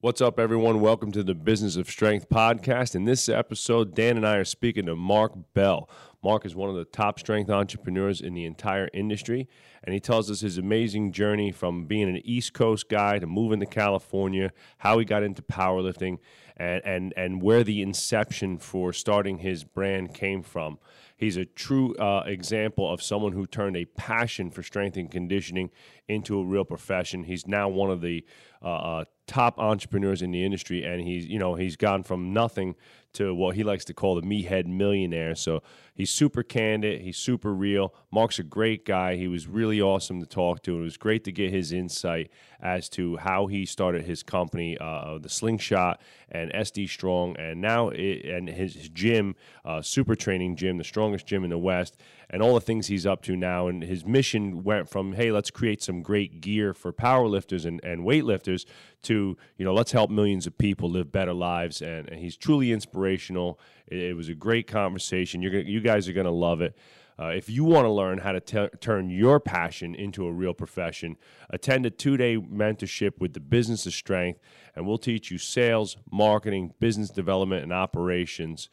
What's up, everyone? Welcome to the Business of Strength podcast. In this episode, Dan and I are speaking to Mark Bell. Mark is one of the top strength entrepreneurs in the entire industry, and he tells us his amazing journey from being an East Coast guy to moving to California, how he got into powerlifting, and, and, and where the inception for starting his brand came from. He's a true uh, example of someone who turned a passion for strength and conditioning into a real profession. He's now one of the uh, uh, top entrepreneurs in the industry, and he's you know he's gone from nothing to what he likes to call the meathead millionaire. So he's super candid, he's super real. Mark's a great guy. He was really awesome to talk to. It was great to get his insight as to how he started his company, uh, the Slingshot and SD Strong, and now it, and his, his gym, uh, Super Training Gym, the strongest gym in the West, and all the things he's up to now. And his mission went from hey, let's create some great gear for powerlifters and, and weightlifters to you know let's help millions of people live better lives. And, and he's truly inspirational. It, it, was a great conversation. You're gonna, you guys are gonna love it. Uh, if you want to learn how to t- turn your passion into a real profession, attend a two day mentorship with the Business of Strength, and we'll teach you sales, marketing, business development, and operations.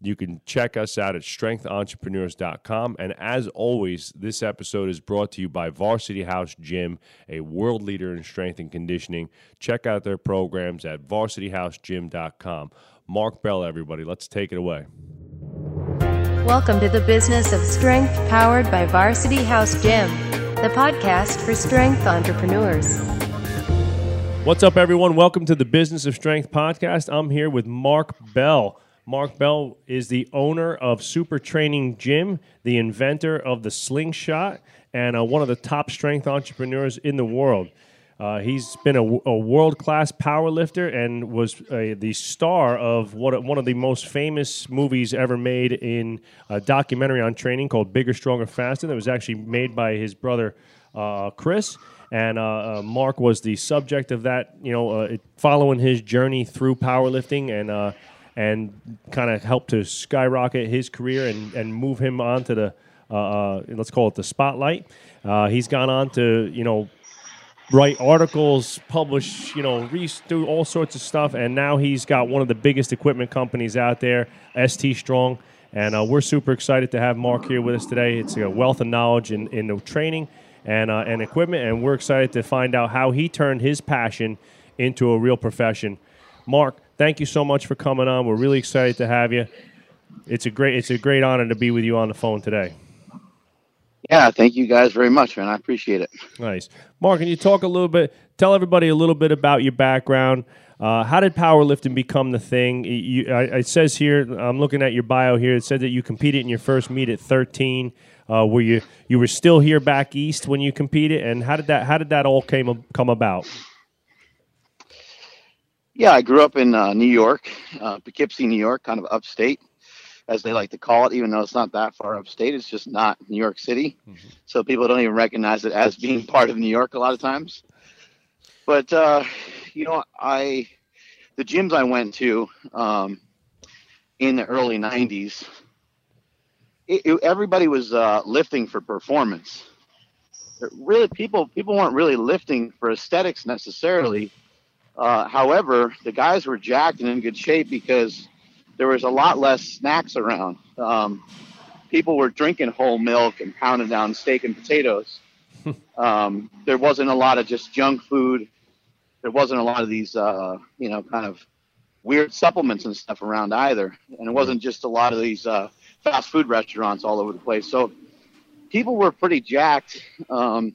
You can check us out at strengthentrepreneurs.com. And as always, this episode is brought to you by Varsity House Gym, a world leader in strength and conditioning. Check out their programs at varsityhousegym.com. Mark Bell, everybody. Let's take it away. Welcome to the Business of Strength, powered by Varsity House Gym, the podcast for strength entrepreneurs. What's up, everyone? Welcome to the Business of Strength podcast. I'm here with Mark Bell. Mark Bell is the owner of Super Training Gym, the inventor of the slingshot, and uh, one of the top strength entrepreneurs in the world. Uh, he's been a, a world class powerlifter and was uh, the star of what, one of the most famous movies ever made in a documentary on training called Bigger, Stronger, Faster. That was actually made by his brother uh, Chris. And uh, uh, Mark was the subject of that, you know, following his journey through powerlifting and and kind of helped to skyrocket his career and, and move him on to the uh, uh, let's call it the spotlight. Uh, he's gone on to you know write articles, publish you know do all sorts of stuff, and now he's got one of the biggest equipment companies out there, ST Strong. And uh, we're super excited to have Mark here with us today. It's a wealth of knowledge in, in the training and, uh, and equipment, and we're excited to find out how he turned his passion into a real profession. Mark, thank you so much for coming on. We're really excited to have you. It's a great it's a great honor to be with you on the phone today. Yeah, thank you guys very much, man. I appreciate it. Nice, Mark. Can you talk a little bit? Tell everybody a little bit about your background. Uh, how did powerlifting become the thing? You, I, it says here, I'm looking at your bio here. It said that you competed in your first meet at 13. Uh, were you you were still here back east when you competed, and how did that how did that all came come about? Yeah, I grew up in uh, New York, uh, Poughkeepsie, New York, kind of upstate, as they like to call it, even though it's not that far upstate. It's just not New York City. Mm-hmm. So people don't even recognize it as being part of New York a lot of times. But, uh, you know, I, the gyms I went to um, in the early 90s, it, it, everybody was uh, lifting for performance. really, people people weren't really lifting for aesthetics necessarily uh, however, the guys were jacked and in good shape because there was a lot less snacks around. Um, people were drinking whole milk and pounding down steak and potatoes. um, there wasn't a lot of just junk food. There wasn't a lot of these, uh, you know, kind of weird supplements and stuff around either. And it wasn't just a lot of these uh, fast food restaurants all over the place. So people were pretty jacked. Um,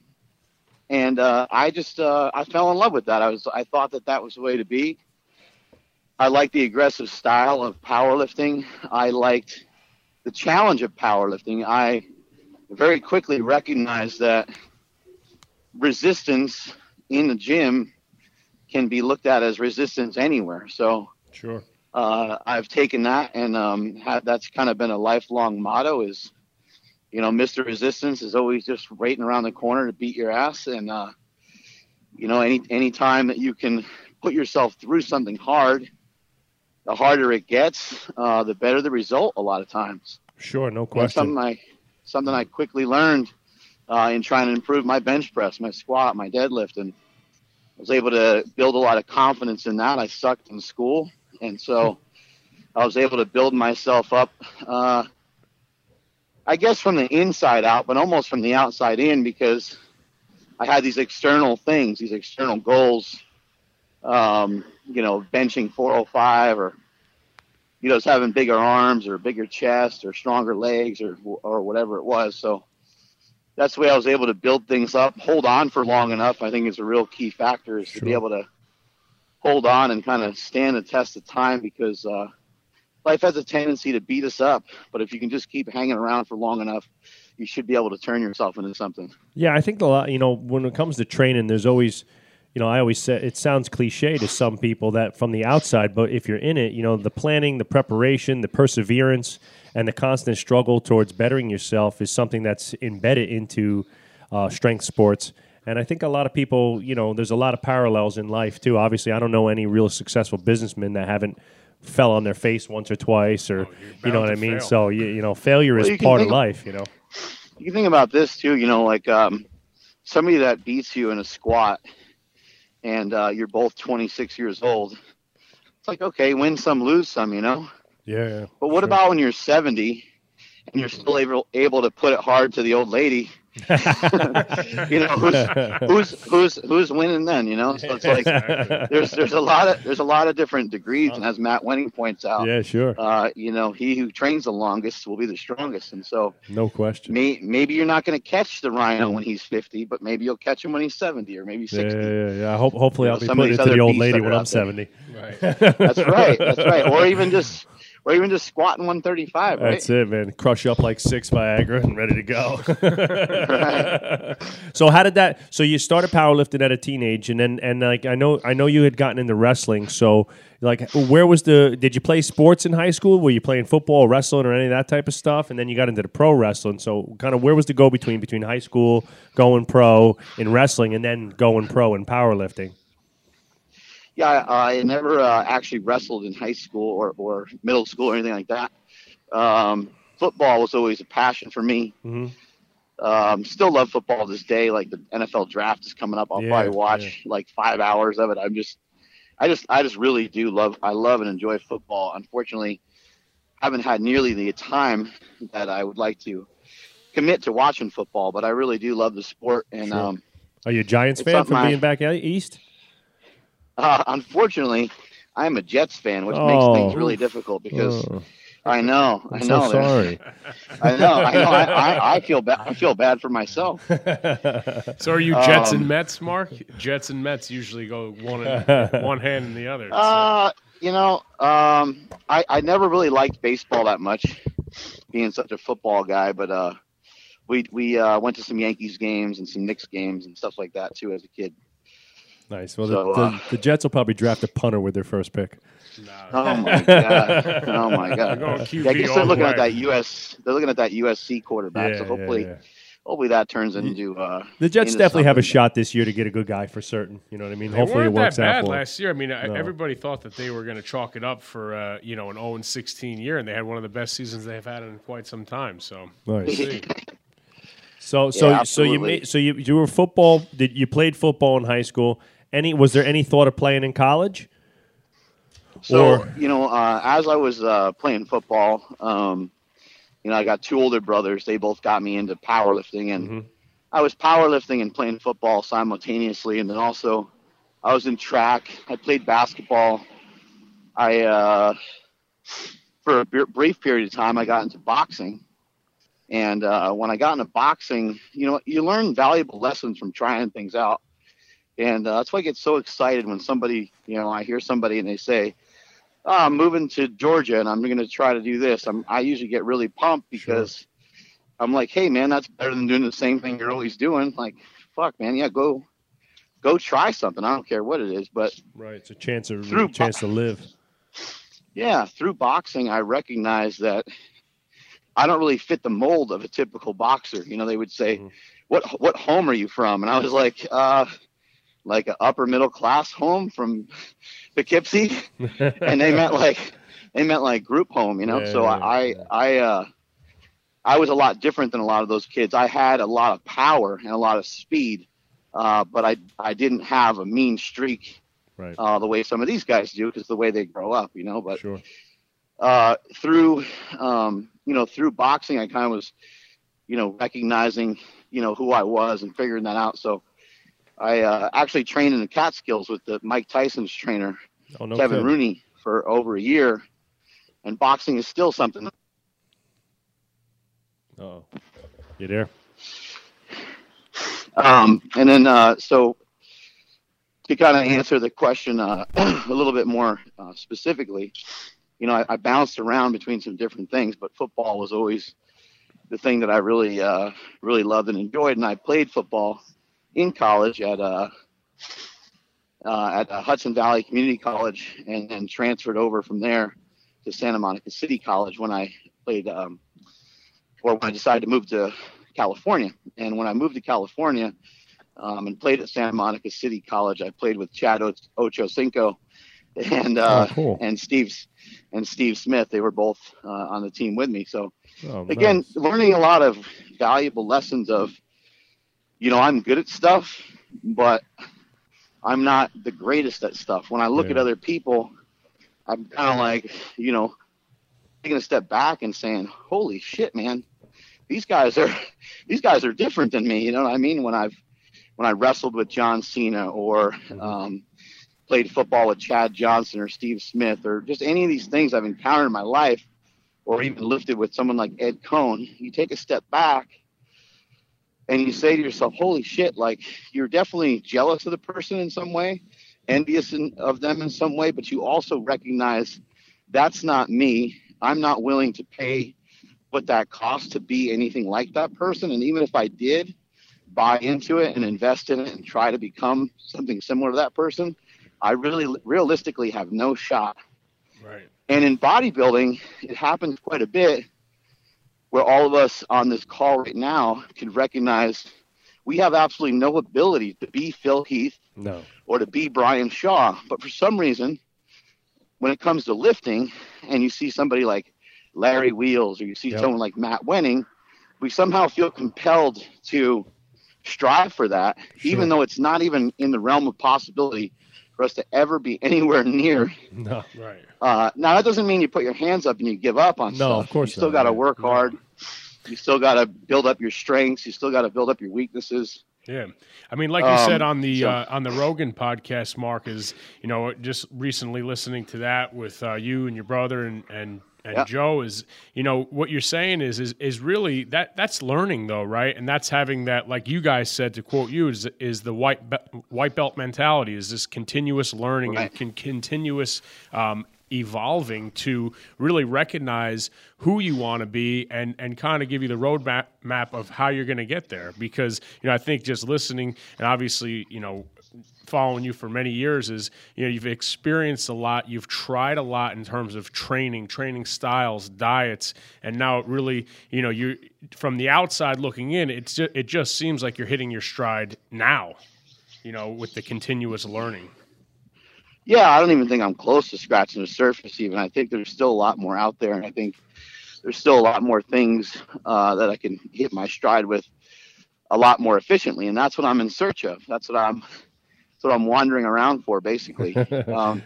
and uh, I just uh, I fell in love with that. I was I thought that that was the way to be. I liked the aggressive style of powerlifting. I liked the challenge of powerlifting. I very quickly recognized that resistance in the gym can be looked at as resistance anywhere. So sure. Uh, I've taken that and um, that's kind of been a lifelong motto is you know, Mr. Resistance is always just waiting around the corner to beat your ass. And, uh, you know, any, any time that you can put yourself through something hard, the harder it gets, uh, the better the result a lot of times. Sure. No question. something I, something I quickly learned, uh, in trying to improve my bench press, my squat, my deadlift. And, I was able to build a lot of confidence in that. I sucked in school, and so I was able to build myself up. Uh, I guess from the inside out, but almost from the outside in because I had these external things, these external goals. Um, you know, benching 405 or you know, just having bigger arms or bigger chest or stronger legs or or whatever it was. So that's the way I was able to build things up, hold on for long enough. I think is a real key factor is sure. to be able to hold on and kind of stand the test of time because uh, life has a tendency to beat us up. But if you can just keep hanging around for long enough, you should be able to turn yourself into something. Yeah, I think a lot. You know, when it comes to training, there's always you know, I always say it sounds cliche to some people that from the outside, but if you're in it, you know, the planning, the preparation, the perseverance, and the constant struggle towards bettering yourself is something that's embedded into uh, strength sports. And I think a lot of people, you know, there's a lot of parallels in life too. Obviously, I don't know any real successful businessmen that haven't fell on their face once or twice, or oh, you know what I mean. Fail. So you, you know, failure well, is part of life. You know, you think about this too. You know, like um, somebody that beats you in a squat and uh, you're both 26 years old, it's like okay, win some, lose some, you know. Yeah. But what sure. about when you're 70 and you're still able able to put it hard to the old lady. You know who's who's who's who's winning then you know? So it's like there's there's a lot of there's a lot of different degrees and as matt wenning points out yeah sure. uh, you know he who trains the longest will be the strongest. And so no question. may, maybe you're not going to catch the rhino when he's 50 but maybe you'll catch him when he's 70 or maybe 60 yeah yeah, yeah. Hope, hopefully you know, i'll be putting it to the old lady when i'm 70 right. That's right that's right. Or even just or even just squatting 135. Right? That's it, man. Crush you up like six Viagra and ready to go. So how did that? So you started powerlifting at a teenage, and then and like I know I know you had gotten into wrestling. So like, where was the? Did you play sports in high school? Were you playing football, wrestling, or any of that type of stuff? And then you got into the pro wrestling. So kind of where was the go between between high school, going pro in wrestling, and then going pro in powerlifting? Yeah, I, I never uh, actually wrestled in high school or, or middle school or anything like that. Um, football was always a passion for me. Mm-hmm. Um, still love football to this day. Like the NFL draft is coming up, I'll yeah, probably watch yeah. like five hours of it. I'm just, I just, I just really do love. I love and enjoy football. Unfortunately, I haven't had nearly the time that I would like to commit to watching football, but I really do love the sport. And sure. um, are you a Giants fan from being back east? Uh, unfortunately, I'm a Jets fan, which oh. makes things really difficult because oh. I know, I'm I know. So sorry. I know, I know. I, I, I, feel bad. I feel bad for myself. so, are you Jets um, and Mets, Mark? Jets and Mets usually go one in, one hand and the other. So. Uh, you know, um, I I never really liked baseball that much, being such a football guy. But uh, we we uh, went to some Yankees games and some Knicks games and stuff like that too as a kid. Nice. Well, so, the, uh, the, Jets will probably draft a punter with their first pick. Oh my god! Oh my god! Yeah, I guess they're looking at that US. They're looking at that USC quarterback. Yeah, so hopefully, yeah, yeah. hopefully that turns into. Uh, the Jets into definitely have a shot this year to get a good guy for certain. You know what I mean? They hopefully it works that out. Bad last year. I mean, no. everybody thought that they were going to chalk it up for uh, you know an 0 16 year, and they had one of the best seasons they've had in quite some time. So. Nice. So so yeah, so you made so you you were football. Did you played football in high school? Any was there any thought of playing in college? So or? you know, uh, as I was uh, playing football, um, you know, I got two older brothers. They both got me into powerlifting, and mm-hmm. I was powerlifting and playing football simultaneously. And then also, I was in track. I played basketball. I uh, for a brief period of time, I got into boxing. And uh, when I got into boxing, you know, you learn valuable lessons from trying things out. And uh, that's why I get so excited when somebody, you know, I hear somebody and they say, oh, I'm moving to Georgia and I'm going to try to do this. I'm, I usually get really pumped because sure. I'm like, hey, man, that's better than doing the same thing you're always doing. Like, fuck, man, yeah, go go try something. I don't care what it is, but right, it's a chance of through chance to live. Yeah, through boxing, I recognize that I don't really fit the mold of a typical boxer. You know, they would say, mm-hmm. "What what home are you from?" And I was like, uh, like an upper middle class home from Poughkeepsie, and they meant like they meant like group home, you know. Yeah, so yeah, I yeah. I uh, I was a lot different than a lot of those kids. I had a lot of power and a lot of speed. uh, but I I didn't have a mean streak Right. uh, the way some of these guys do because the way they grow up, you know. But Sure. uh, through um, you know through boxing, I kind of was you know recognizing you know who I was and figuring that out. So I uh, actually trained in the Catskills with the Mike Tyson's trainer Oh no. Kevin kidding. Rooney for over a year, and boxing is still something. Oh. You there? Um, and then uh, so to kind of answer the question uh, a little bit more uh, specifically, you know, I, I bounced around between some different things, but football was always the thing that I really, uh, really loved and enjoyed. And I played football in college at uh, uh, at uh, Hudson Valley Community College, and then transferred over from there to Santa Monica City College when I played, um, or when I decided to move to California. And when I moved to California um, and played at Santa Monica City College, I played with Chad o- Ochocinco and uh, Oh, cool. and Steve's and Steve Smith. They were both uh, on the team with me. So Oh, again, nice. learning a lot of valuable lessons of, you know, I'm good at stuff, but I'm not the greatest at stuff. When I look at other people, I'm kind of like, you know, taking a step back and saying, "Holy shit, man! These guys are, these guys are different than me." You know what I mean? When I've, when I wrestled with John Cena or um, played football with Chad Johnson or Steve Smith or just any of these things I've encountered in my life, or even lifted with someone like Ed Coan, you take a step back and you say to yourself, "Holy shit!" Like you're definitely jealous of the person in some way, envious in, of them in some way, but you also recognize that's not me. I'm not willing to pay what that costs to be anything like that person. And even if I did buy into it and invest in it and try to become something similar to that person, I really realistically have no shot. Right. And in bodybuilding, it happens quite a bit where all of us on this call right now can recognize we have absolutely no ability to be Phil Heath no. or to be Brian Shaw. But for some reason, when it comes to lifting and you see somebody like Larry Wheels or you see Yep. someone like Matt Wenning, we somehow feel compelled to strive for that, Sure. even though it's not even in the realm of possibility for us to ever be anywhere near No. Right. uh, now that doesn't mean you put your hands up and you give up on No, stuff. of course you still got to work hard. You still got to build up your strengths. You still got to build up your weaknesses. Yeah, I mean, like you Um, said on the so- uh, on the Rogan podcast, Mark is you know just recently listening to that with uh, you and your brother and and. And Yeah. Joe is, you know, what you're saying is, is, is really that that's learning though, right? And that's having that, like you guys said, to quote you, is is the white be- white belt mentality, is this continuous learning Right. and con- continuous um, evolving to really recognize who you want to be and and kind of give you the roadmap map of how you're going to get there. Because you know, I think just listening and obviously, you know, following you for many years is you know you've experienced a lot you've tried a lot in terms of training training styles diets and now it really you know you from the outside looking in it's just, it just seems like you're hitting your stride now you know with the continuous learning Yeah, I don't even think I'm close to scratching the surface. Even I think there's still a lot more out there, and I think there's still a lot more things uh, that I can hit my stride with a lot more efficiently, and that's what I'm in search of. That's what I'm. That's what I'm wandering around for, basically. um,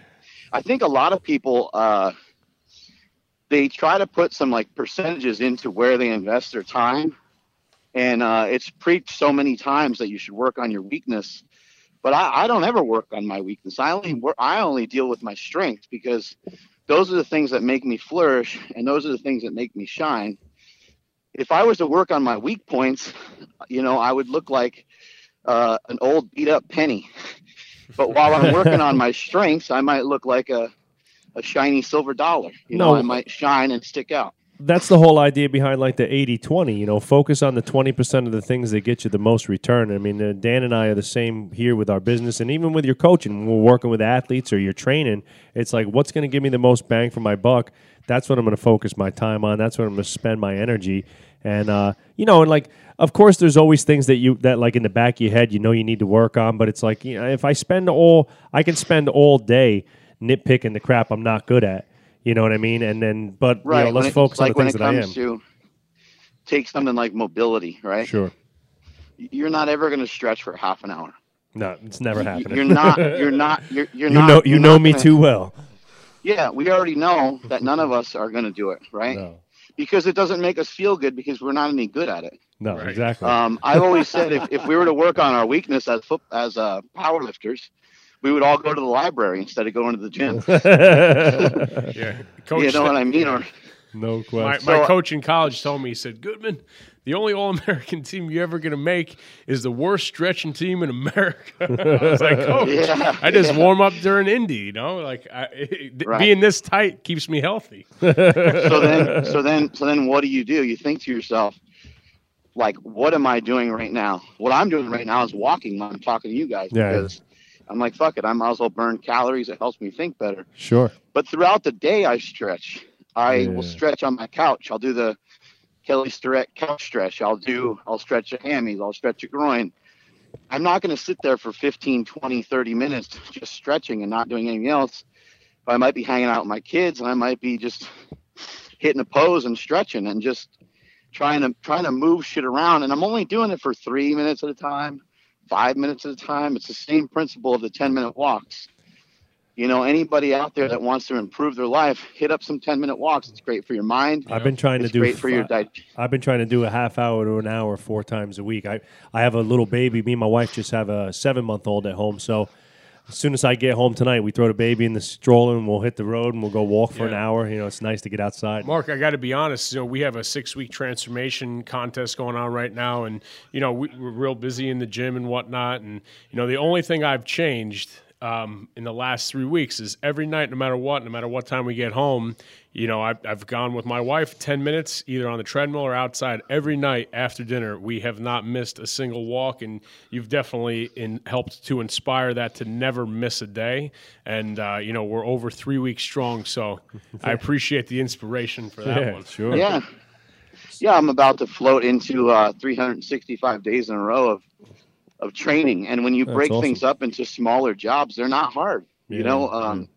I think a lot of people uh, they try to put some like percentages into where they invest their time, and uh, it's preached so many times that you should work on your weakness but I, I don't ever work on my weakness. I only work, I only deal with my strengths because those are the things that make me flourish and those are the things that make me shine. If I was to work on my weak points, you know, I would look like uh, an old beat up penny. But while I'm working on my strengths, I might look like a, a shiny silver dollar. You know, I might shine and stick out. That's the whole idea behind like the 80-20, you know, focus on the 20% of the things that get you the most return. I mean, uh, Dan and I are the same here with our business and even with your coaching. When we're working with athletes or you're training, it's like what's going to give me the most bang for my buck? That's what I'm going to focus my time on. That's what I'm going to spend my energy. And uh, you know, and like of course there's always things that you that like in the back of your head you know you need to work on, but it's like, you know, if I spend all I can spend all day nitpicking the crap I'm not good at. You know what I mean? And then, but Right. you know, let's when it- focus like on the when things it that I am. to take something like mobility, right? Sure. you're not ever going to stretch for half an hour. No, it's never happening. You're not. You're not. You're, you're you not. know, you you're know not me gonna- too well. Yeah, we already know that none of us are going to do it, right? No, Because it doesn't make us feel good because we're not any good at it. no, Right. exactly. Um, I've always said if, if we were to work on our weakness as foot, as uh, power lifters, we would all go to the library instead of going to the gym. Yeah, coach. you know what I mean? Or no question. my So- uh, coach in college told me, he said, Goodman, the only All American team you're ever going to make is the worst stretching team in America. I was like, Coach, Yeah, I just yeah. warm up during Indy, you know? Like, I, it, Right. being this tight keeps me healthy. so then, so then, so then, what do you do? You think to yourself, like, what am I doing right now? What I'm doing right now is walking. When I'm talking to you guys Yeah. because I'm like, fuck it, I might as well burn calories. It helps me think better. sure. But throughout the day, I stretch. I Yeah. will stretch on my couch. I'll do the Kelly Starrett couch stretch. I'll do, I'll stretch a hammies. I'll stretch a groin. I'm not going to sit there for 15, 20, 30 minutes just stretching and not doing anything else. But I might be hanging out with my kids and I might be just hitting a pose and stretching and just trying to trying to move shit around. And I'm only doing it for three minutes at a time, five minutes at a time. It's the same principle of the 10 minute walks you know anybody out there that wants to improve their life hit up some 10 minute walks it's great for your mind I've been trying it's to do great for your diet I've been trying to do a half hour to an hour four times a week. I, I have a little baby. Me and my wife just have a seven month old at home. So as soon as I get home tonight, we throw the baby in the stroller and we'll hit the road and we'll go walk for an hour. You know, it's nice to get outside. Mark, I got to be honest. You know, we have a six-week transformation contest going on right now, and you know we, we're real busy in the gym and whatnot. And you know, the only thing I've changed um, in the last three weeks is every night, no matter what, no matter what time we get home, you know, I've, I've gone with my wife ten minutes either on the treadmill or outside every night after dinner. We have not missed a single walk, and you've definitely in, helped to inspire that to never miss a day. And uh, you know, we're over three weeks strong, so I appreciate the inspiration for that Yeah, one. sure. yeah yeah i'm about to float into uh 365 days in a row of of training and when you That's break awesome. things up into smaller jobs they're not hard you know um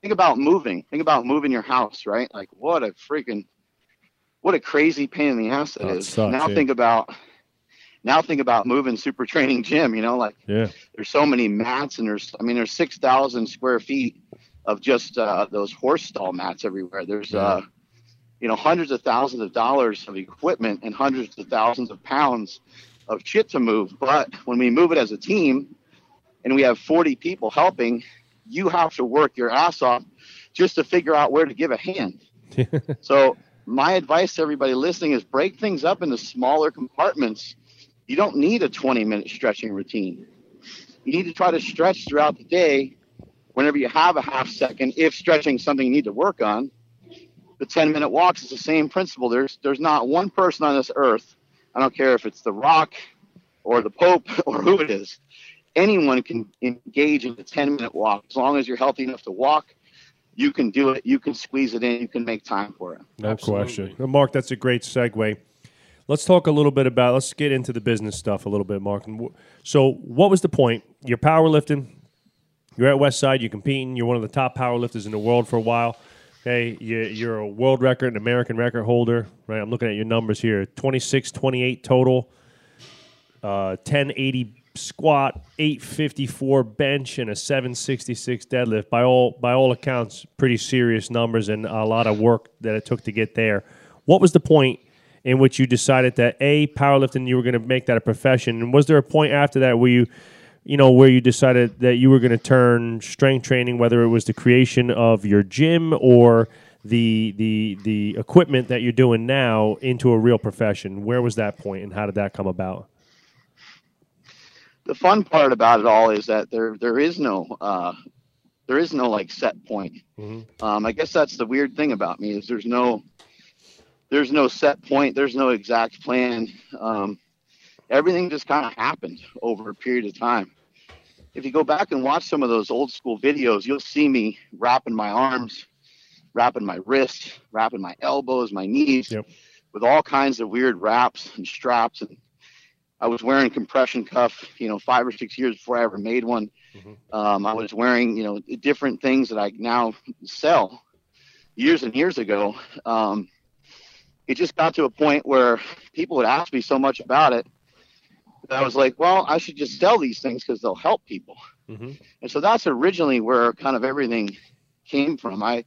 think about moving think about moving your house right like what a freaking what a crazy pain in the ass that Oh, it is sucks, now yeah. think about now think about moving super training gym you know like Yeah. there's so many mats and there's i mean there's 6000 square feet of just uh, those horse stall mats everywhere there's uh you know hundreds of thousands of dollars of equipment and hundreds of thousands of pounds of shit to move but when we move it as a team and we have 40 people helping you have to work your ass off just to figure out where to give a hand. So my advice to everybody listening is break things up into smaller compartments. You don't need a 20 minute stretching routine. You need to try to stretch throughout the day whenever you have a half second if stretching is something you need to work on. The 10 minute walks is the same principle. There's there's not one person on this earth i don't care if it's the rock or the pope or who it is anyone can engage in a 10 minute walk as long as you're healthy enough to walk you can do it you can squeeze it in you can make time for it No Absolutely. question. Well, Mark, that's a great segue. Let's talk a little bit about. Let's get into the business stuff a little bit, Mark. So, what was the point? You're powerlifting. You're at Westside. You're competing. You're one of the top powerlifters in the world for a while. Okay, you- you're a world record, an American record holder. Right. I'm looking at your numbers here. 26, 28 total. Uh, 1080 squat, 854 bench, and a 766 deadlift. By all by all accounts, pretty serious numbers and a lot of work that it took to get there. What was the point in which you decided that a powerlifting you were going to make that a profession? And was there a point after that where you, you know, where you decided that you were going to turn strength training, whether it was the creation of your gym or the the the equipment that you're doing now, into a real profession? Where was that point, and how did that come about? the fun part about it all is that there there is no uh, there is no like set point. Um, I guess that's the weird thing about me is there's no there's no set point. There's no exact plan. Um, everything just kind of happened over a period of time. If you go back and watch some of those old school videos, you'll see me wrapping my arms, wrapping my wrists, wrapping my elbows, my knees, Yep. with all kinds of weird wraps and straps and I was wearing compression cuff, you know, five or six years before I ever made one. Um, I was wearing, you know, different things that I now sell years and years ago. Um, it just got to a point where people would ask me so much about it. And I was like, well, I should just sell these things because they'll help people. Mhm. And so that's originally where kind of everything came from. I,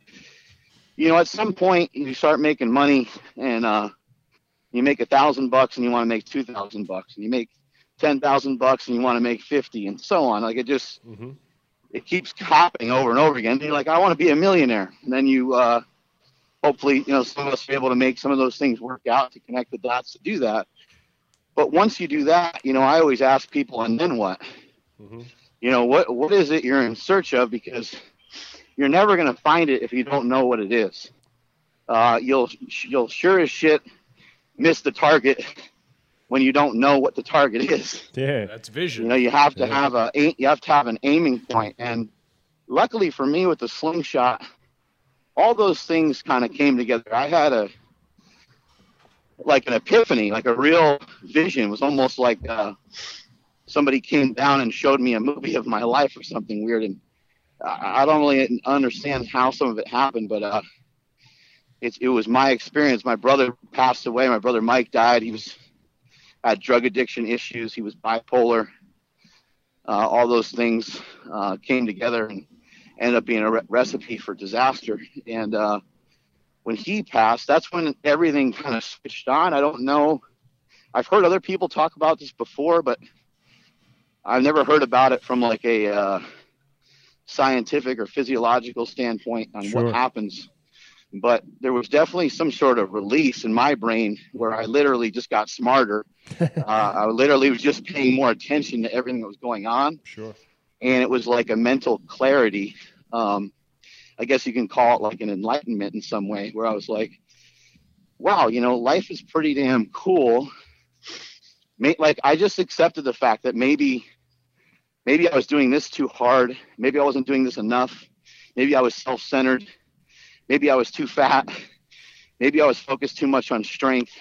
you know, at some point you start making money and uh, you make a thousand bucks and you want to make two thousand bucks, and you make ten thousand bucks and you want to make fifty, and so on. Like it just Mhm. it keeps happening over and over again. And you're like, I want to be a millionaire, and then you uh, hopefully, you know, some of us are able to make some of those things work out to connect the dots to do that. But once you do that, you know, I always ask people, and then what? Mhm. You know, what what is it you're in search of? Because you're never going to find it if you don't know what it is. Uh, you'll you'll sure as shit miss the target when you don't know what the target is. Yeah. That's vision. You know, you have to Yeah. have a you have to have an aiming point. point, and luckily for me with the slingshot, all those things kind of came together. I had a like an epiphany, like a real vision. It was almost like uh, somebody came down and showed me a movie of my life or something weird. And I don't really understand how some of it happened, but uh, it, it was my experience. My brother passed away. My brother Mike died. He was had drug addiction issues. He was bipolar. Uh, all those things uh, came together and ended up being a re- recipe for disaster. And uh, when he passed, that's when everything kind of switched on. I don't know. I've heard other people talk about this before, but I've never heard about it from like a uh, scientific or physiological standpoint on Sure. what happens. But there was definitely some sort of release in my brain where I literally just got smarter. uh, I literally was just paying more attention to everything that was going on Sure. and it was like a mental clarity. Um, I guess you can call it like an enlightenment in some way, where I was like, "Wow, you know, life is pretty damn cool." Like I just accepted the fact that maybe, maybe I was doing this too hard. Maybe I wasn't doing this enough. Maybe I was self-centered. Maybe I was too fat. Maybe I was focused too much on strength.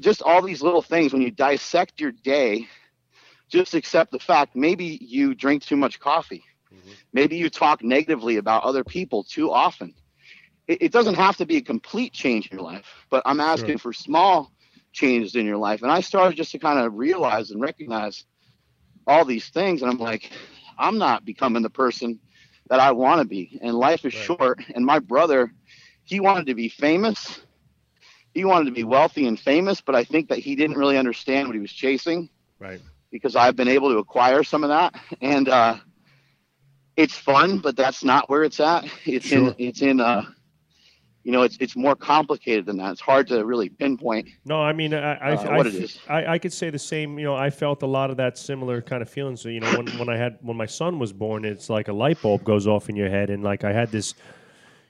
Just all these little things. When you dissect your day, just accept the fact maybe you drink too much coffee maybe you talk negatively about other people too often. It, it doesn't have to be a complete change in your life but i'm asking for small changes in your life. And i started just to kind of realize and recognize all these things. And i'm like i'm not becoming the person that i want to be. And life is Right. short. And my brother he wanted to be famous. He wanted to be wealthy and famous but i think that he didn't really understand what he was chasing Right. because I've been able to acquire some of that, and uh, it's fun, but that's not where it's at. It's Sure. in it's in uh, you know, it's it's more complicated than that. It's hard to really pinpoint. No, I mean, I, I, Uh, I, what it is. I, I could say the same. You know, I felt a lot of that similar kind of feeling. So, you know, when, when I had when my son was born, it's like a light bulb goes off in your head, and like I had this,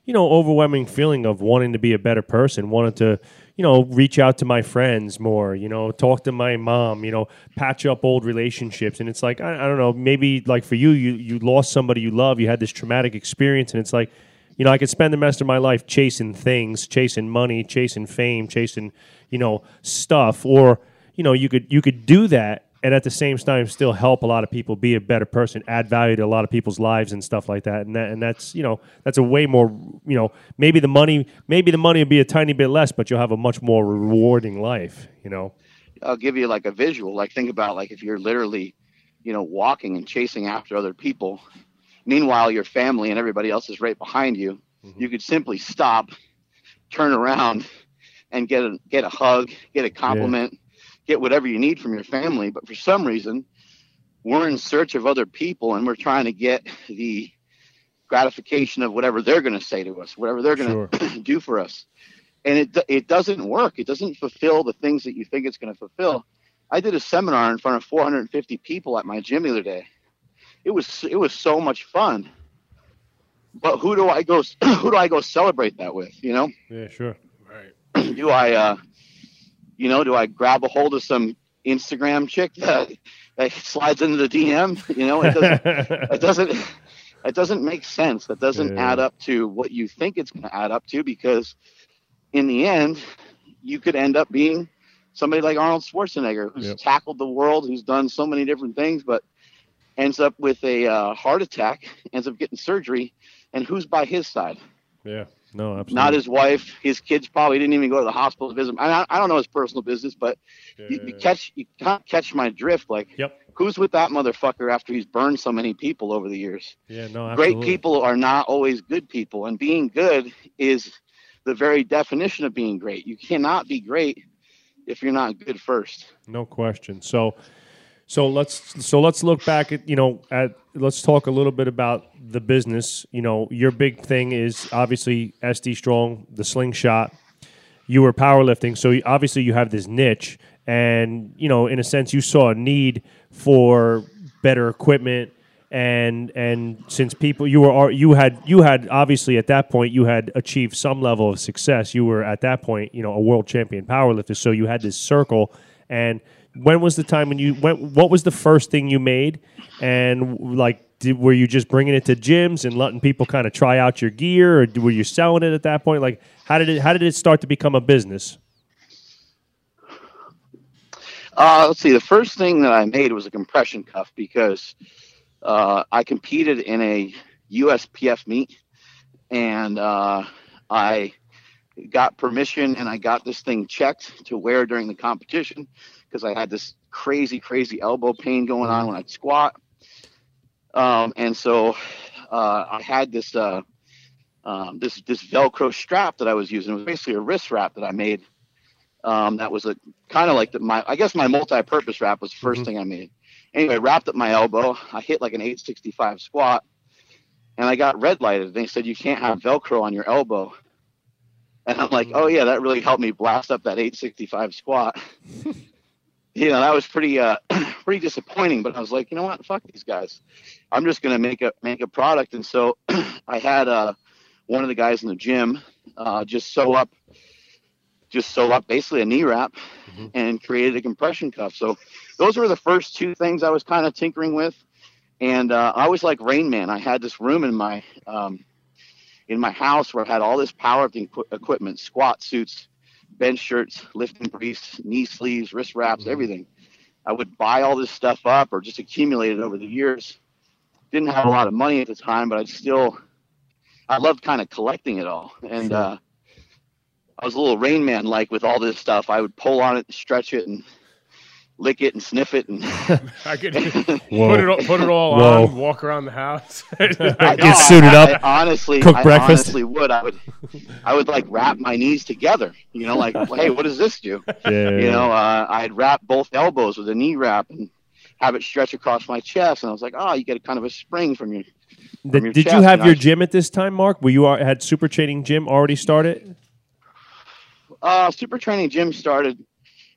you know, overwhelming feeling of wanting to be a better person, wanted to, you know, reach out to my friends more, you know, talk to my mom, you know, patch up old relationships, and it's like I, I don't know, maybe like for you, you you lost somebody you love, you had this traumatic experience, and it's like you know, I could spend the rest of my life chasing things, chasing money, chasing fame, chasing, you know, stuff. Or, you know, you could you could do that and at the same time still help a lot of people be a better person, add value to a lot of people's lives and stuff like that. And that and that's you know that's a way more you know maybe the money maybe the money will be a tiny bit less, but you'll have a much more rewarding life. You know. I'll give you like a visual. Like think about like if you're literally, you know, walking and chasing after other people. Meanwhile, your family and everybody else is right behind you. Mm-hmm. You could simply stop, turn around, and get a get a hug, get a compliment, get whatever you need from your family. But for some reason, we're in search of other people, and we're trying to get the gratification of whatever they're going to say to us, whatever they're going to do for us. And it it doesn't work. It doesn't fulfill the things that you think it's going to fulfill. I did a seminar in front of 450 people at my gym the other day. It was it was so much fun. But who do I go who do I go celebrate that with, you know? Yeah, sure. Right. do I uh you know, do I grab a hold of some Instagram chick that, that slides into the DM? You know, it doesn't it doesn't it doesn't make sense. That doesn't Yeah. add up to what you think it's going to add up to because in the end, you could end up being somebody like Arnold Schwarzenegger, who's Yep. tackled the world, who's done so many different things, but ends up with a uh, heart attack, ends up getting surgery, and who's by his side? Yeah. No, absolutely. not his wife. His kids probably didn't even go to the hospital to visit him. I, I don't know his personal business, but you, you catch you can't catch my drift. Like, Yep. who's with that motherfucker after he's burned so many people over the years? Yeah. No. Absolutely. Great people are not always good people, and being good is the very definition of being great. You cannot be great if you're not good first. No question. So, so let's so let's look back at you know at let's talk a little bit about the business. You know, your big thing is obviously SD Strong, the slingshot. You were powerlifting, so obviously you have this niche, and you know, in a sense, you saw a need for better equipment. And and since people you were you had you had obviously at that point you had achieved some level of success. You were at that point you know a world champion powerlifter, so you had this circle. And when was the time when you when what was the first thing you made? And like did, were you just bringing it to gyms and letting people kind of try out your gear or were you selling it at that point? Like how did it how did it start to become a business? Uh, let's see. The first thing that I made was a compression cuff because uh, I competed in a USPF meet, and uh, I got permission and I got this thing checked to wear during the competition because I had this crazy, crazy elbow pain going on when I'd squat. Um, and so uh, I had this uh, um, this this Velcro strap that I was using. It was basically a wrist wrap that I made. Um, that was a kind of like the, my I guess my multi-purpose wrap was the 1st thing I made. Anyway, wrapped up my elbow. I hit like an 865 squat, and I got red lighted. They said you can't have Velcro on your elbow. And I'm like, oh yeah, that really helped me blast up that 865 squat. you know, that was pretty uh pretty disappointing. But I was like, you know what, fuck these guys. I'm just gonna make a make a product. And so I had uh one of the guys in the gym uh, just sew up just sew up basically a knee wrap and created a compression cuff. So those were the first two things I was kind of tinkering with. And uh, I was like Rain Man. I had this room in my um, in my house where I had all this powerlifting equipment, squat suits, bench shirts, lifting briefs, knee sleeves, wrist wraps, everything. I would buy all this stuff up or just accumulate it over the years. Didn't have a lot of money at the time, but I still I loved kind of collecting it all. And uh, I was a little Rain Man like with all this stuff. I would pull on it, and stretch it, and lick it and sniff it. And I could put it all, put it all Whoa. on, walk around the house. I, Get suited I- up, I honestly, cook I breakfast. honestly would. I would, I would like wrap my knees together. You know, like, hey, what does this do? yeah You know, uh, I'd wrap both elbows with a knee wrap and have it stretch across my chest. And I was like, oh, you get a kind of a spring from your. Did, your did you have and your was- gym at this time mark were you had super training gym already started Uh, super training gym started,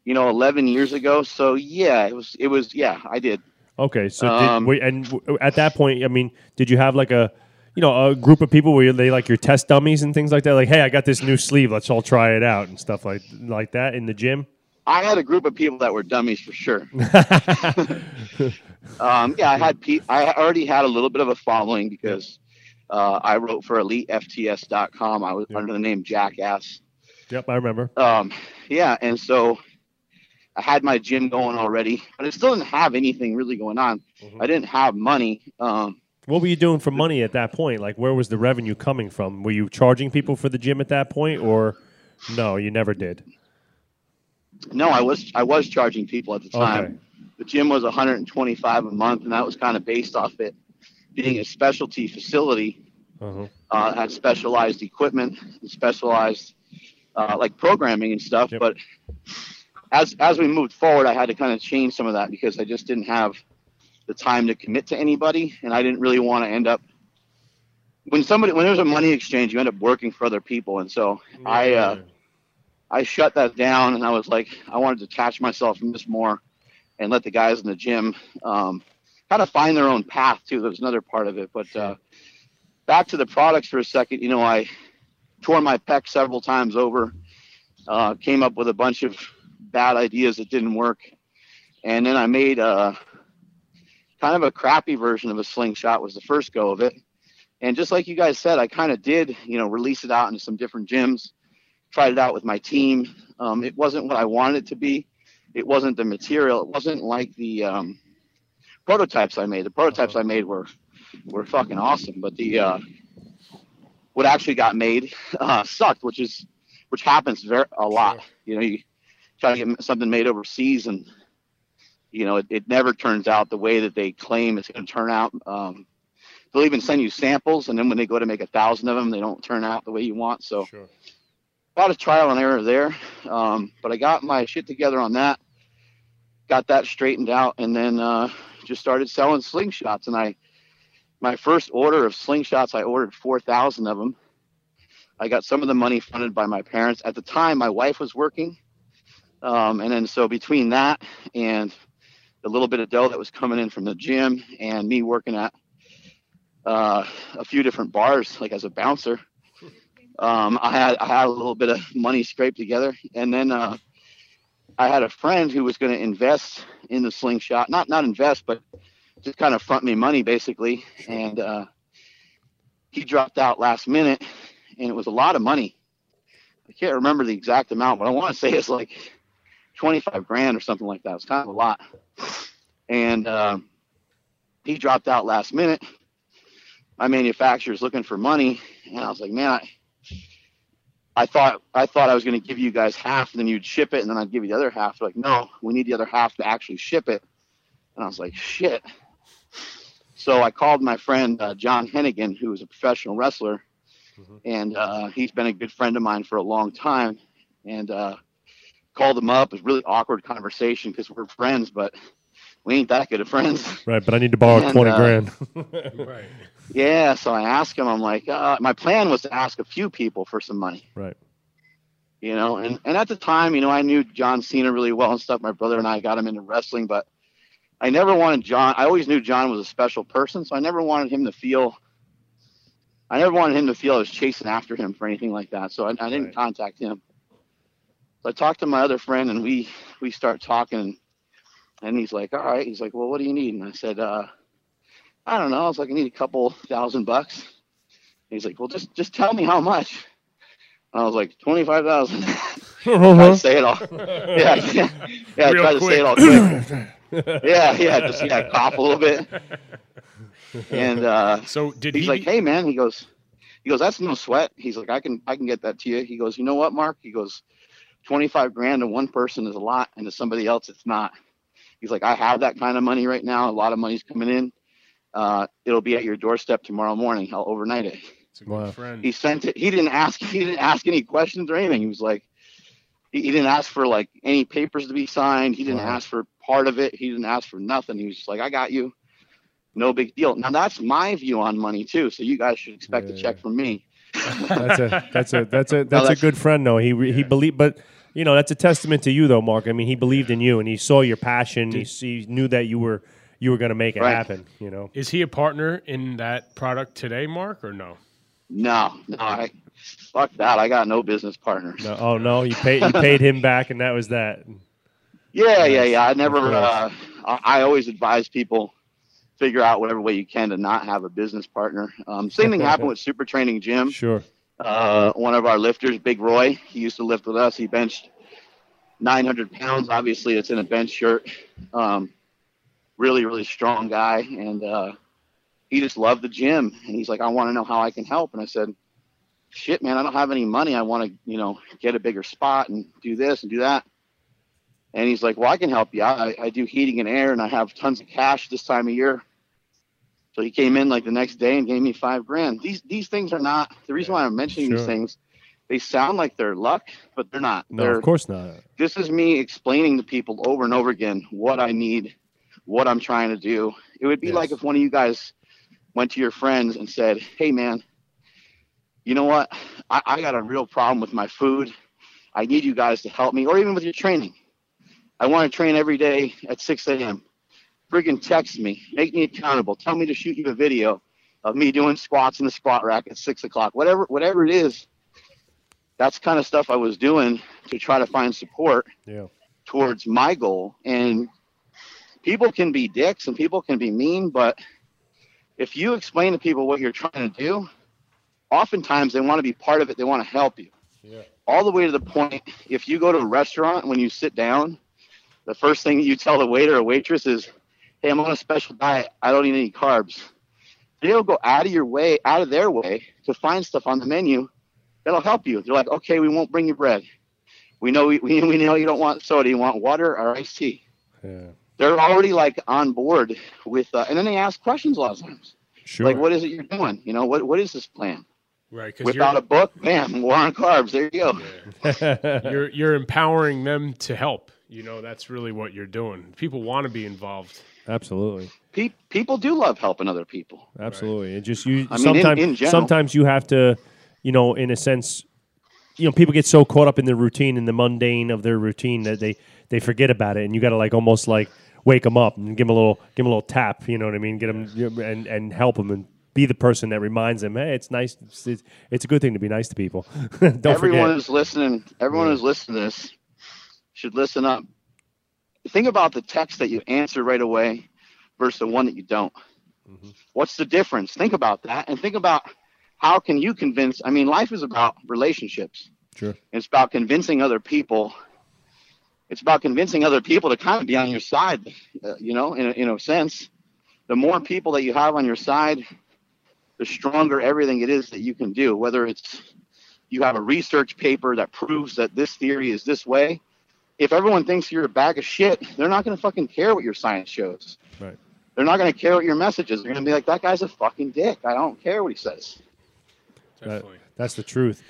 you know, 11 years ago. So yeah, it was, it was, yeah, I did. Okay, so Um, did, and at that point, I mean, did you have like a, you know, a group of people where they like your test dummies and things like that? Like, hey, I got this new sleeve, let's all try it out and stuff like like that in the gym. I had a group of people that were dummies for sure. um, yeah, I had pe- I already had a little bit of a following because uh, I wrote for EliteFTS.com. I was Yep. under the name Jackass. Yep, I remember. Um, yeah, and so I had my gym going already, but I still didn't have anything really going on. Mhm. I didn't have money. Um, What were you doing for money at that point? Like, where was the revenue coming from? Were you charging people for the gym at that point, or no, you never did? no, I was I was charging people at the time. Okay. The gym was 125 a month, and that was kind of based off it being a specialty facility Uh-huh. uh, had specialized equipment, and specialized uh, like programming and stuff. Yep. But as as we moved forward, I had to kind of change some of that because I just didn't have the time to commit to anybody, and I didn't really want to end up when somebody when there's a money exchange, you end up working for other people, and so I uh, I shut that down, and I was like, I wanted to detach myself from this more, and let the guys in the gym um, kind of find their own path too. There's another part of it, but uh, back to the products for a second. You know, I tore my pec several times over, uh, came up with a bunch of bad ideas that didn't work, and then I made a kind of a crappy version of a slingshot. Was the first go of it, and just like you guys said, I kind of did, you know, release it out into some different gyms tried it out with my team. Um, it wasn't what I wanted it to be. It wasn't the material. It wasn't like the um, prototypes I made. The prototypes I made were were fucking awesome, but the uh, what actually got made uh, sucked, which is which happens very a lot. You know, you try to get something made overseas, and you know, it, it never turns out the way that they claim it's going to turn out. Um, they'll even send you samples, and then when they go to make a thousand of them, they don't turn out the way you want. So, Sure. a lot of trial and error there. Um, but I got my shit together on that, got that straightened out, and then uh, just started selling slingshots. And I, my first order of slingshots, I ordered four thousand of them. I got some of the money funded by my parents. At the time, my wife was working, um, and then so between that and the little bit of dough that was coming in from the gym, and me working at uh, a few different bars, like as a bouncer, um, I had I had a little bit of money scraped together, and then uh, I had a friend who was going to invest in the slingshot, not not invest, but just kind of front me money basically, and uh, he dropped out last minute, and it was a lot of money. I can't remember the exact amount, but I want to say it's like twenty five grand or something like that. It's kind of a lot, and uh, he dropped out last minute. My manufacturer's looking for money, and I was like, man, I, I thought I thought I was going to give you guys half, and then you'd ship it, and then I'd give you the other half. They're like, no, we need the other half to actually ship it. And I was like, shit. So I called my friend uh, John Hennigan, who is a professional wrestler, and uh, he's been a good friend of mine for a long time. And uh, called him up. It was a really awkward conversation because we're friends, but we ain't that good of friends. Right, but I need to borrow And, twenty uh, grand. Right. Yeah, so I asked him. I'm like, uh, my plan was to ask a few people for some money, right. you know. And and at the time, you know, I knew John Cena really well and stuff. My brother and I got him into wrestling, but I never wanted John. I always knew John was a special person, so I never wanted him to feel. I never wanted him to feel I was chasing after him for anything like that. So I, I didn't Right. contact him. So I talked to my other friend, and we we start talking, and he's like, "All right." He's like, "Well, what do you need?" And I said, uh, "I don't know." I was like, "I need a couple thousand bucks." He's like, "Well, just just tell me how much." And I was like, twenty five thousand. Try to say it all. Yeah, yeah, yeah. Real Try to say it all quick. yeah, yeah. Just yeah, cough a little bit. And uh, So did he's he? like, "Hey, man," he goes, "He goes, that's no sweat." He's like, "I can, I can get that to you." He goes, "You know what, Mark?" He goes, 25 grand to one person is a lot, and to somebody else, it's not." He's like, "I have that kind of money right now. A lot of money's coming in. Uh, it'll be at your doorstep tomorrow morning. I'll overnight it." It's a good Wow. friend. He sent it. He didn't ask. He didn't ask any questions or anything. He was like, he, he didn't ask for like any papers to be signed. He didn't Wow. ask for part of it. He didn't ask for nothing. He was just like, I got you. No big deal. Now that's my view on money too. So you guys should expect a Yeah. check from me. That's a that's a that's a that's a that's- good friend though. He re- he believed, but you know that's a testament to you though, Mark. I mean, he believed in you and he saw your passion. He, he knew that you were you were going to make it Right. happen. You know. Is he a partner in that product today, Mark, or no? No, no, I fuck that. I got no business partners. No, oh no, you paid you paid him back, and that was that. Yeah, yeah, yeah. I never. Uh. I I always advise people figure out whatever way you can to not have a business partner. Um, same thing happened with Super Training Gym. Sure. Uh, one of our lifters, Big Roy. He used to lift with us. He benched 900 pounds. Obviously, it's in a bench shirt. Um, really, really strong guy, and uh, he just loved the gym. And he's like, I want to know how I can help. And I said, Shit, man, I don't have any money. I want to, you know, get a bigger spot and do this and do that. And he's like, Well, I can help you. I, I do heating and air, and I have tons of cash this time of year. So he came in like the next day and gave me five grand. These these things are not the reason why I'm mentioning Sure. these things. They sound like they're luck, but they're not. No, they're, of course not. This is me explaining to people over and over again what I need, what I'm trying to do. It would be Yes. like if one of you guys went to your friends and said, "Hey, man, you know what? I, I got a real problem with my food. I need you guys to help me, or even with your training. I want to train every day at 6 a.m. Friggin' text me, make me accountable. Tell me to shoot you a video of me doing squats in the squat rack at six o'clock. Whatever, whatever it is. That's kind of stuff I was doing to try to find support Yeah. towards my goal. And people can be dicks and people can be mean, but if you explain to people what you're trying to do, oftentimes they want to be part of it. They want to help you. Yeah. All the way to the point, if you go to a restaurant, when you sit down, the first thing you tell the waiter or waitress is, Hey, I'm on a special diet. I don't eat any carbs. they'll go out of your way, out of their way to find stuff on the menu that'll help you. They're like, okay, we won't bring you bread. We know we, we, we know you don't want soda. You want water or iced tea. Yeah. They're already like on board with, uh, and then they ask questions a lot of times. Sure. Like, what is it you're doing? You know, what what is this plan? Right, because Whip out a book, bam, war on carbs. There you go. you're, you're you're empowering them to help. You know, that's really what you're doing. People want to be involved. Absolutely. Pe- people do love helping other people. Absolutely. It just you I mean, in- sometimes in general. sometimes you have to, you know, in a sense, you know, people get so caught up in the routine and the mundane of their routine that they they forget about it, and you got to like almost like wake them up and give them a little give them a little tap. You know what I mean? Get them and and help them and be the person that reminds them, hey, it's nice. It's, it's a good thing to be nice to people. Don't everyone forget. who's listening, everyone who's listening to this should listen up. Think about the text that you answer right away versus the one that you don't. Mm-hmm. What's the difference? Think about that and think about how can you convince I mean life is about relationships. Sure. It's about convincing other people. It's about convincing other people to kind of be on your side, uh, you know, in a, in a sense. The more people that you have on your side, the stronger everything it is that you can do. Whether it's you have a research paper that proves that this theory is this way. If everyone thinks you're a bag of shit, they're not going to fucking care what your science shows. Right. They're not going to care what your message is. They're going to be like, that guy's a fucking dick. I don't care what he says. That- Definitely. that's the truth.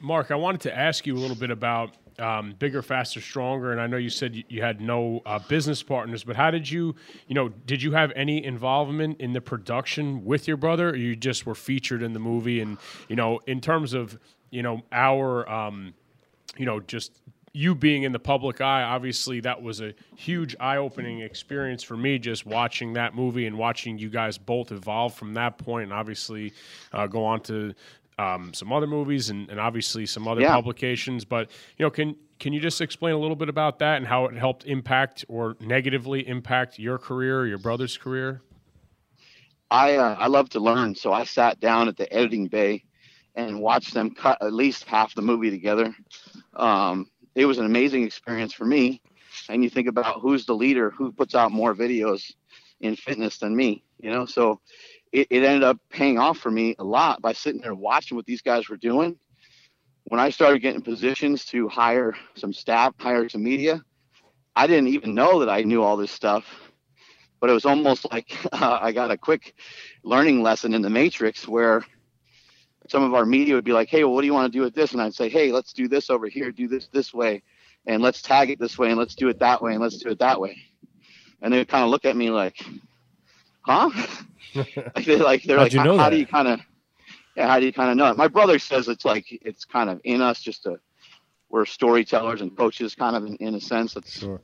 Mark, I wanted to ask you a little bit about um, bigger, faster, stronger. And I know you said you, you had no uh, business partners, but how did you, you know, did you have any involvement in the production with your brother, or you just were featured in the movie? And you know, in terms of you know our, um, you know, just you being in the public eye, obviously that was a huge eye-opening experience for me just watching that movie and watching you guys both evolve from that point, and obviously uh, go on to um, some other movies and, and obviously some other Yeah. publications. But you know, can can you just explain a little bit about that and how it helped impact or negatively impact your career, your brother's career? I uh, I love to learn, so I sat down at the editing bay and watched them cut at least half the movie together. Um, it was an amazing experience for me. And you think about who's the leader, who puts out more videos in fitness than me, you know. So it, it ended up paying off for me a lot by sitting there watching what these guys were doing. When I started getting positions to hire some staff, hire some media, I didn't even know that I knew all this stuff but it was almost like uh, I got a quick learning lesson in the Matrix where some of our media would be like, "Hey, well, what do you want to do with this?" And I'd say, "Hey, let's do this over here, do this this way, and let's tag it this way, and let's do it that way, and let's do it that way." And they would kind of look at me like, "Huh?" like they're like, they're like you know how that?" do you kind of, yeah, how do you kind of know it? My brother says it's like it's kind of in us, just to we're storytellers and coaches, kind of in, in a sense. That's Sure.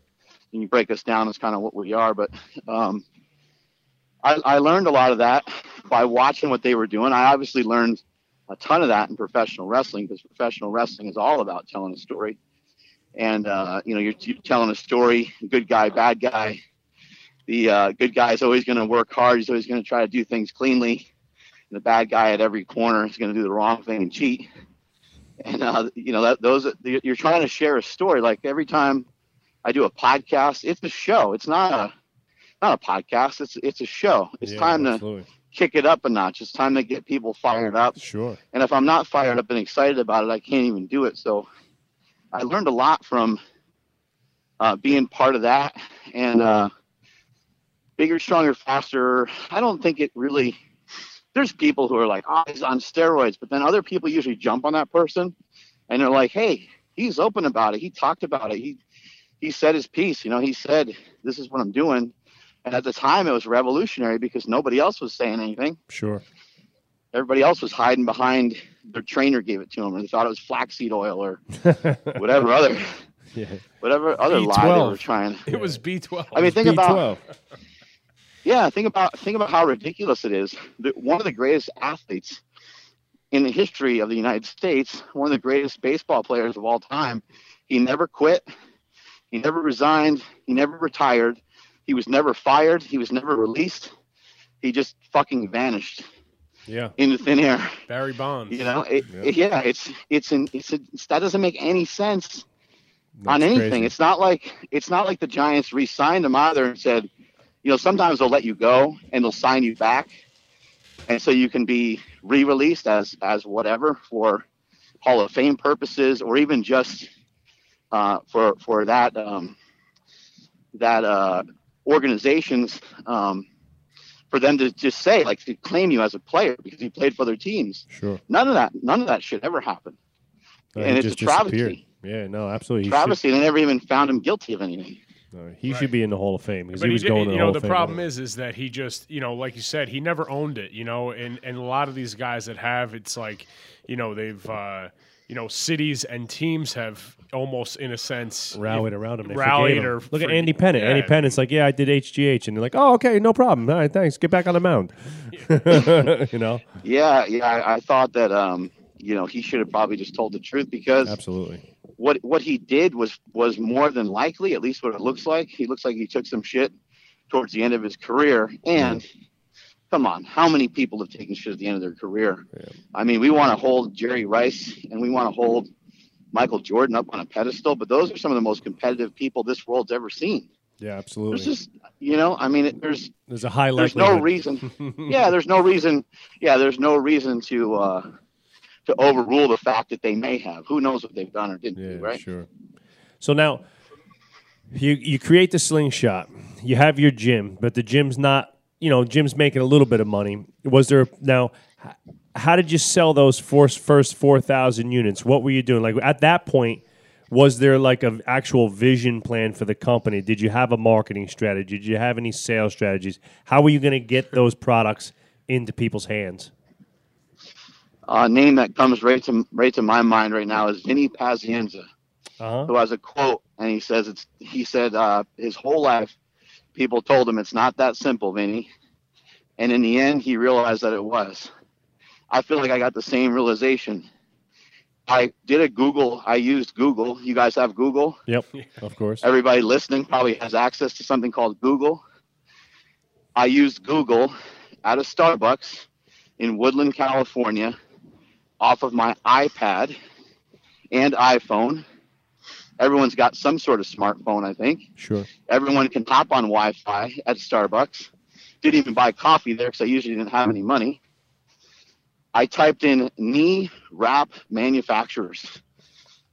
and you break us down as kind of what we are. But um, I, I learned a lot of that by watching what they were doing. I obviously learned a ton of that in professional wrestling because professional wrestling is all about telling a story. And uh, you know, you're, you're telling a story, good guy, bad guy. The uh, good guy is always going to work hard. He's always going to try to do things cleanly. And the bad guy at every corner is going to do the wrong thing and cheat. And uh, you know, that those you're trying to share a story. Like every time I do a podcast. It's a show. It's not a not a podcast. It's it's a show. It's Yeah, time to absolutely. Kick it up a notch. It's time to get people fired up. Sure. And if I'm not fired up and excited about it, I can't even do it. So I learned a lot from uh, being part of that. And uh, bigger, stronger, faster. I don't think it really. There's people who are like, oh, he's on steroids, but then other people usually jump on that person, and they're like, hey, he's open about it. He talked about it. He he said his piece. You know, he said, this is what I'm doing. And at the time, it was revolutionary because nobody else was saying anything Sure. everybody else was hiding behind their trainer gave it to them or they thought it was flaxseed oil or whatever other Yeah. whatever other lie they were trying It was B twelve. i mean think about B12. yeah think about think about how ridiculous it is That one of the greatest athletes in the history of the united states one of the greatest baseball players of all time he never quit he never resigned he never retired he was never fired he was never released he just fucking vanished Yeah. into thin air Barry Bonds. You know, it, Yeah. it- yeah, it's it's an it's, a, that doesn't make any sense on anything. crazy. It's not like it's not like the Giants re-signed him either and said, you know, sometimes they'll let you go and they'll sign you back, and so you can be re-released as as whatever for Hall of Fame purposes, or even just uh, for for that um, that uh, organizations um, for them to just say like to claim you as a player because you played for other teams. Sure. None of that none of that should ever happen. Uh, and it's a travesty. Yeah, no, absolutely. He Travesty. They never even found him guilty of anything. should, uh, he should be in the Hall of Fame because But he he was did- going to the you know Hall the of Fame. problem anyway. is is that he just you know like you said he never owned it you know and and a lot of these guys that have it's like you know they've uh you know cities and teams have almost in a sense rallied around him. They rallied forgave him. or Look at forg- Andy Pettitte. Andy yeah. Pettitte's like, yeah, I did HGH, and they're like, oh, okay, no problem. All right, thanks. Get back on the mound. you know, Yeah, yeah. I, I thought that um, you know he should have probably just told the truth because absolutely. what what he did was was more than likely, at least what it looks like. He looks like he took some shit towards the end of his career. And come on, how many people have taken shit at the end of their career? I mean, we want to hold Jerry Rice and we want to hold Michael Jordan up on a pedestal, but those are some of the most competitive people this world's ever seen. Yeah, There's absolutely. just, you know, I mean, it, there's There's a high there's no reason. yeah, there's no reason. Yeah, there's no reason to uh, to overrule the fact that they may have. Who knows what they've done or didn't Yeah, do, right? sure. So now you you create the slingshot. You have your gym, but the gym's not. You know, gym's making a little bit of money. Was there now? How did you sell those first first four thousand units? What were you doing? Like at that point, was there like an actual vision plan for the company? Did you have a marketing strategy? Did you have any sales strategies? How were you going to get those products into people's hands? Uh, name that comes right to right to my mind right now is Vinny Pazienza, Uh who has a quote, and he says it's he said uh, his whole life people told him it's not that simple, Vinny, and in the end he realized that it was. I feel like I got the same realization. I did a Google. I used Google. You guys have Google. Yep, of course. everybody listening probably has access to something called Google. I used Google at a Starbucks in Woodland, California, off of my iPad and iPhone. Everyone's got some sort of smartphone, I think. Sure. Everyone can hop on Wi Fi at Starbucks. Didn't even buy coffee there because I usually didn't have any money. I typed in knee wrap manufacturers.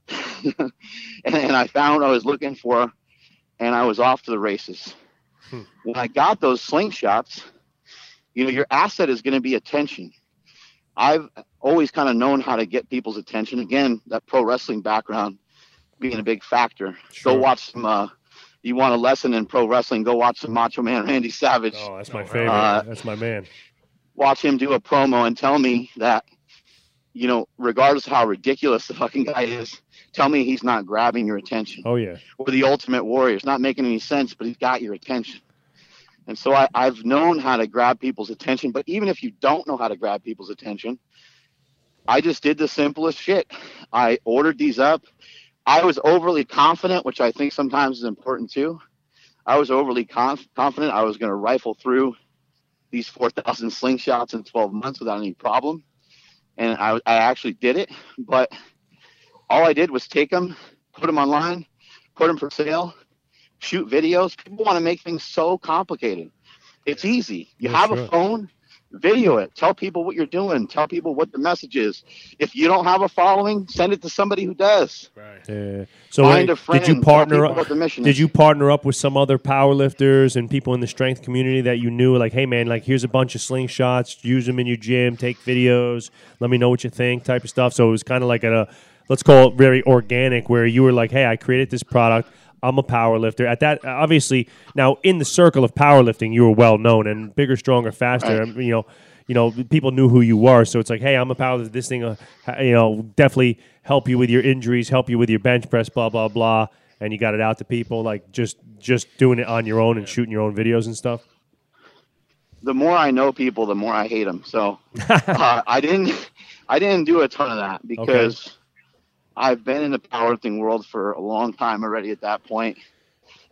and, and I found what I was looking for, and I was off to the races. Hmm. When I got those slingshots, you know, your asset is going to be attention. I've always kind of known how to get people's attention. Again, that pro wrestling background being a big factor. Sure. Go watch some. Uh, you want a lesson in pro wrestling? Go watch some Macho Man Randy Savage Oh, that's my favorite. uh, that's my man. watch him do a promo and tell me that, you know, regardless of how ridiculous the fucking guy is, tell me he's not grabbing your attention. Oh yeah. Or the Ultimate Warrior. It's not making any sense, but he's got your attention. And so I, I've known how to grab people's attention. But even if you don't know how to grab people's attention, I just did the simplest shit. I ordered these up. I was overly confident, which I think sometimes is important too. I was overly conf- confident I was going to rifle through these 4,000 slingshots in 12 months without any problem. And I, I actually did it. But all I did was take them, put them online, put them for sale, shoot videos. People want to make things so complicated. It's easy. You Yeah, have sure. a phone, video it. Tell people what you're doing. Tell people what the message is. If you don't have a following, send it to somebody who does. right Yeah. So Find wait, a friend. did you partner up? the mission Did is. you partner up with some other powerlifters and people in the strength community that you knew? Like, hey man, like here's a bunch of slingshots. Use them in your gym. Take videos. Let me know what you think. Type of stuff. So it was kind of like a, let's call it very organic, where you were like, hey, I created this product. I'm a power lifter. At that, obviously, now in the circle of powerlifting, you were well known and bigger, stronger, faster. Right. You know, you know, people knew who you were. So it's like, hey, I'm a powerlifter. This thing, uh, you know, definitely help you with your injuries, help you with your bench press, blah blah blah. And you got it out to people, like just just doing it on your own and shooting your own videos and stuff. the more I know people, the more I hate them. So uh, I didn't, I didn't do a ton of that because I've been in the powerlifting world for a long time already. At that point,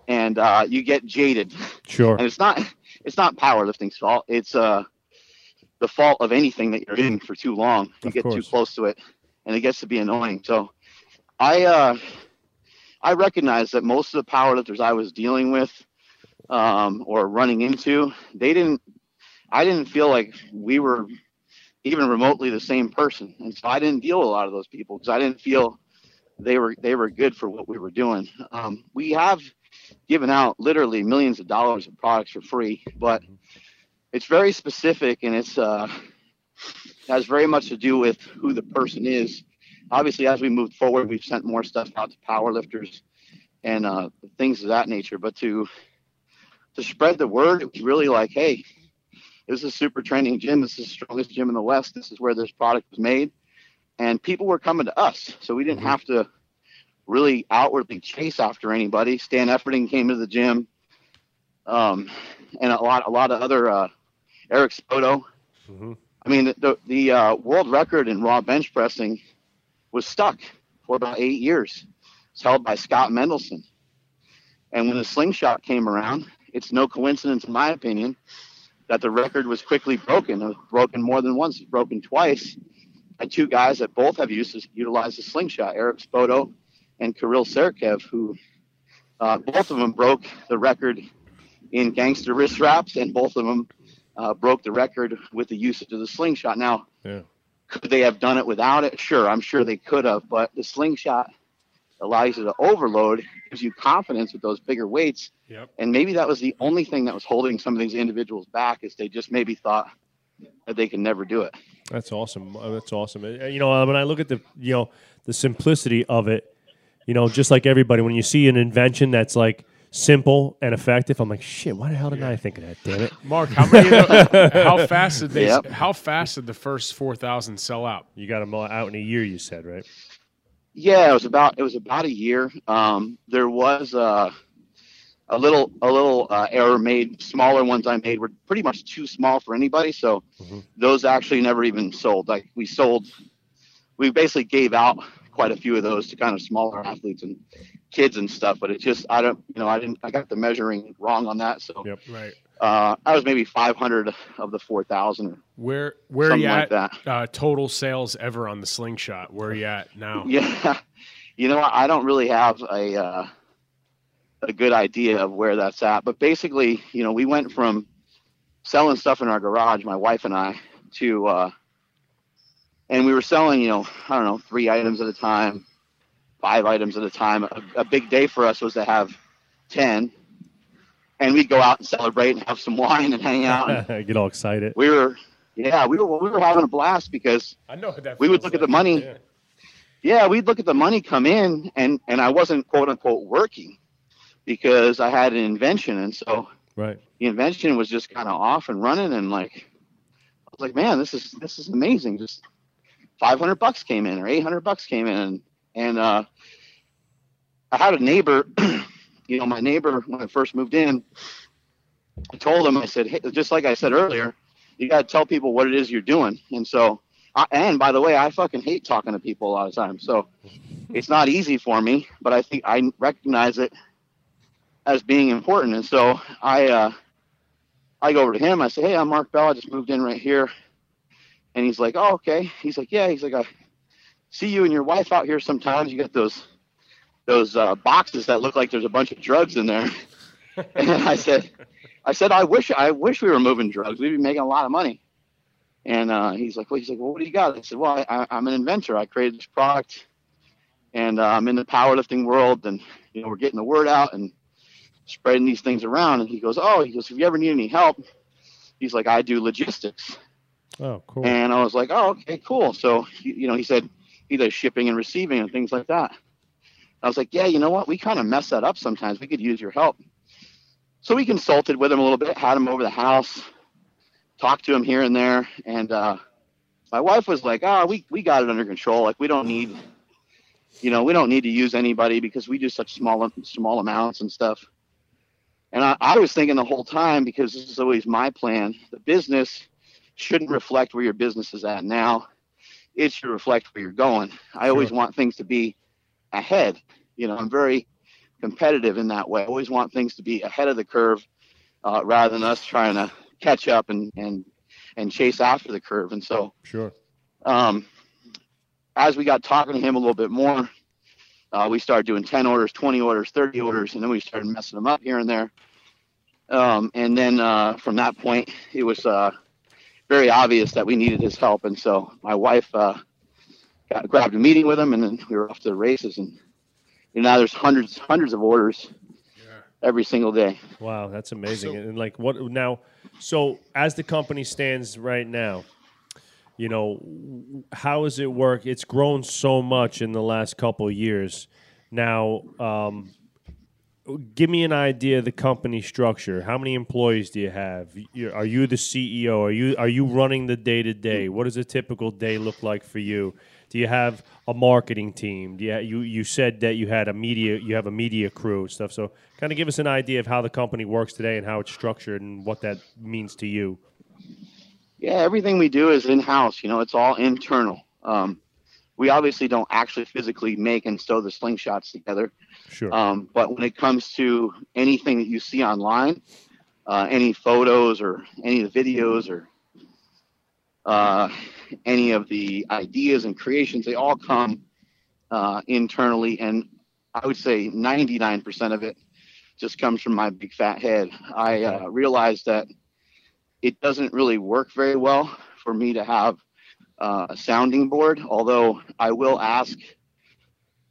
and uh, you get jaded, Sure. and it's not, it's not powerlifting's fault. It's uh, the fault of anything that you're in for too long. You Of get too close to it, and it gets to be annoying. So I, uh, I recognize that most of the powerlifters I was dealing with um, or running into, they didn't I didn't feel like we were even remotely the same person, and so I didn't deal with a lot of those people because I didn't feel they were they were good for what we were doing. Um, we have given out literally millions of dollars of products for free, but it's very specific and it's uh, has very much to do with who the person is. Obviously, as we moved forward, we've sent more stuff out to power lifters and uh, things of that nature. But to to spread the word, it was really like, hey, this is a super training gym. This is the strongest gym in the West. This is where this product was made. And people were coming to us. So we didn't have to really outwardly chase after anybody. Stan Efferding came to the gym. Um, and a lot, a lot of other, uh, Eric Spoto. I mean, the, the, the uh, world record in raw bench pressing was stuck for about eight years. It's held by Scott Mendelson. And when the slingshot came around, it's no coincidence, in my opinion, that the record was quickly broken. It was broken more than once, broken twice by two guys that both have used utilized the slingshot, Eric Spoto and Kirill Sarychev, who uh, both of them broke the record in gangster wrist wraps, and both of them uh, broke the record with the usage of the slingshot. Now, Yeah. could they have done it without it? Sure, I'm sure they could have, but the slingshot allows you to overload, gives you confidence with those bigger weights. Yep. And maybe that was the only thing that was holding some of these individuals back is they just maybe thought that they could never do it. That's awesome. Uh, That's awesome. Uh, You know, uh, when I look at the you know the simplicity of it, you know, just like everybody, when you see an invention that's like simple and effective, I'm like, shit, why the hell didn't I think of that? Damn it! Mark, how many? Of the, how fast did they? Yep. How fast did the first four thousand sell out? You got them all out in a year, you said, right? Yeah, it was about it was about a year. Um, there was uh, a little a little uh, error made. Smaller ones I made were pretty much too small for anybody, so those actually never even sold. Like we sold, we basically gave out quite a few of those to kind of smaller athletes and kids and stuff. But it just I don't you know I didn't I got the measuring wrong on that. So Yep. Right. Uh, I was maybe 500 of the 4,000 or Where where are you like at? that. Uh, total sales ever on the slingshot? Where are you at now? Yeah, you know, I don't really have a uh, a good idea of where that's at. But basically, you know, we went from selling stuff in our garage, my wife and I, to uh, and we were selling, you know, I don't know, three items at a time, five items at a time. A, a big day for us was to have ten, and we'd go out and celebrate and have some wine and hang out. And Get all excited. we were, yeah, we were we were having a blast because I know that. We would feels look at the money. Yeah. yeah, we'd look at the money come in, and and I wasn't quote unquote working because I had an invention, and so Right. the invention was just kind of off and running, and like I was like, man, this is this is amazing. Just five hundred bucks came in, or eight hundred bucks came in, and and uh, I had a neighbor, you know, my neighbor when I first moved in. I told him, I said, hey, just like I said earlier, you got to tell people what it is you're doing, and so. I, and by the way, I fucking hate talking to people a lot of times, so it's not easy for me. But I think I recognize it as being important. And so I uh, I go over to him. I say, "Hey, I'm Mark Bell. I just moved in right here." And he's like, "Oh, okay." He's like, "Yeah." He's like, "I see you and your wife out here sometimes. You got those those uh, boxes that look like there's a bunch of drugs in there." and I said, "I said I wish I wish we were moving drugs. We'd be making a lot of money." And uh, he's like, "Well, he's like, well, what do you got?" I said, "Well, I, I'm an inventor. I created this product, and uh, I'm in the powerlifting world, and you know, we're getting the word out and." spreading these things around. And he goes, Oh, he goes, if you ever need any help, he's like, I do logistics. Oh, cool. And I was like, Oh, okay, cool. So, you you know, he said he does shipping and receiving and things like that. I was like, Yeah, you know what? We kind of mess that up sometimes. We could use your help. So we consulted with him a little bit, had him over the house, talked to him here and there. And uh, my wife was like, Oh, we, we got it under control. Like, we don't need, you know, we don't need to use anybody because we do such small, small amounts and stuff. And I, I was thinking the whole time because this is always my plan. The business shouldn't reflect where your business is at now. It should reflect where you're going. I always want things to be ahead. You know, I'm very competitive in that way. I always want things to be ahead of the curve uh, rather than us trying to catch up and and and chase after the curve. And so Sure. um, as we got talking to him a little bit more, uh, we started doing 10 orders, 20 orders, 30 orders, and then we started messing them up here and there. Um, and then uh, from that point, it was uh, very obvious that we needed his help. And so my wife uh, got, grabbed a meeting with them, and then we were off to the races. And you know, now there's hundreds, hundreds of orders every single day. Wow, that's amazing. So, and like what now? So as the company stands right now, you know, how does it work? It's grown so much in the last couple years. Now, um, give me an idea of the company structure. How many employees do you have? Are you the CEO? Are you are you running the day to day? What does a typical day look like for you? Do you have a marketing team? You, you you said that you had a media you have a media crew and stuff. So kind of give us an idea of how the company works today and how it's structured and what that means to you. Yeah, everything we do is in house. You know, it's all internal. Um, we obviously don't actually physically make and sew the slingshots together. Sure. Um, but when it comes to anything that you see online, uh, any photos or any of the videos or uh, any of the ideas and creations, they all come uh, internally. And I would say 99% of it just comes from my big fat head. I uh, realized that it doesn't really work very well for me to have uh, a sounding board, although I will ask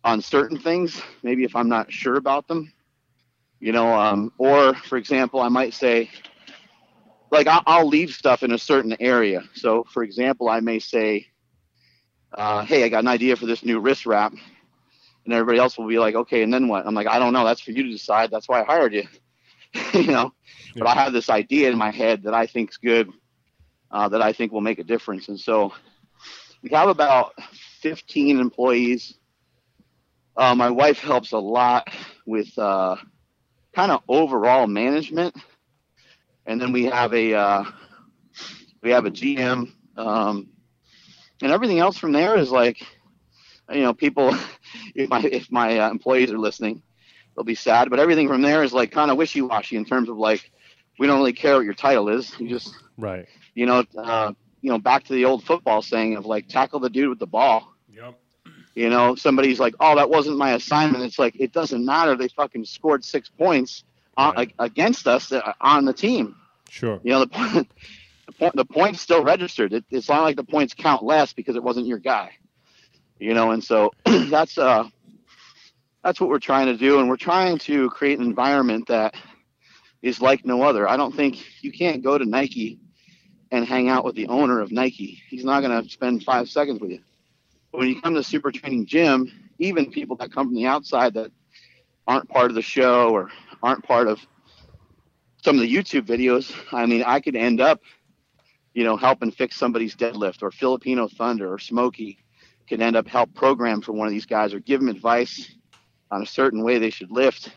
on certain things, maybe if I'm not sure about them, you know, um, or for example, I might say, like, I'll, I'll, leave stuff in a certain area. So, for example, I may say, uh, hey, I got an idea for this new wrist wrap. And everybody else will be like, okay, and then what? I'm like, I don't know. That's for you to decide. That's why I hired you. you know, yeah. but I have this idea in my head that I think's good, uh, that I think will make a difference. And so we have about 15 employees uh, my wife helps a lot with uh, kind of overall management, and then we have a uh, we have a GM, um, and everything else from there is like, you know, people. If my if my uh, employees are listening, they'll be sad. But everything from there is like kind of wishy washy in terms of like, we don't really care what your title is. You just right. You know, uh, you know, back to the old football saying of like tackle the dude with the ball. Yep. You know, somebody's like, "Oh, that wasn't my assignment." It's like it doesn't matter. They fucking scored six points on, right. against us uh, on the team. Sure. You know, the point, the, point, the points still registered. It, it's not like the points count less because it wasn't your guy. You know, and so that's uh that's what we're trying to do, and we're trying to create an environment that is like no other. I don't think you can't go to Nike and hang out with the owner of Nike. He's not going to spend five seconds with you But when you come to Super Training Gym, even people that come from the outside that aren't part of the show or aren't part of some of the YouTube videos, I mean, I could end up, you know, helping fix somebody's deadlift or Filipino Thunder or Smokey could end up help program for one of these guys or give them advice on a certain way they should lift.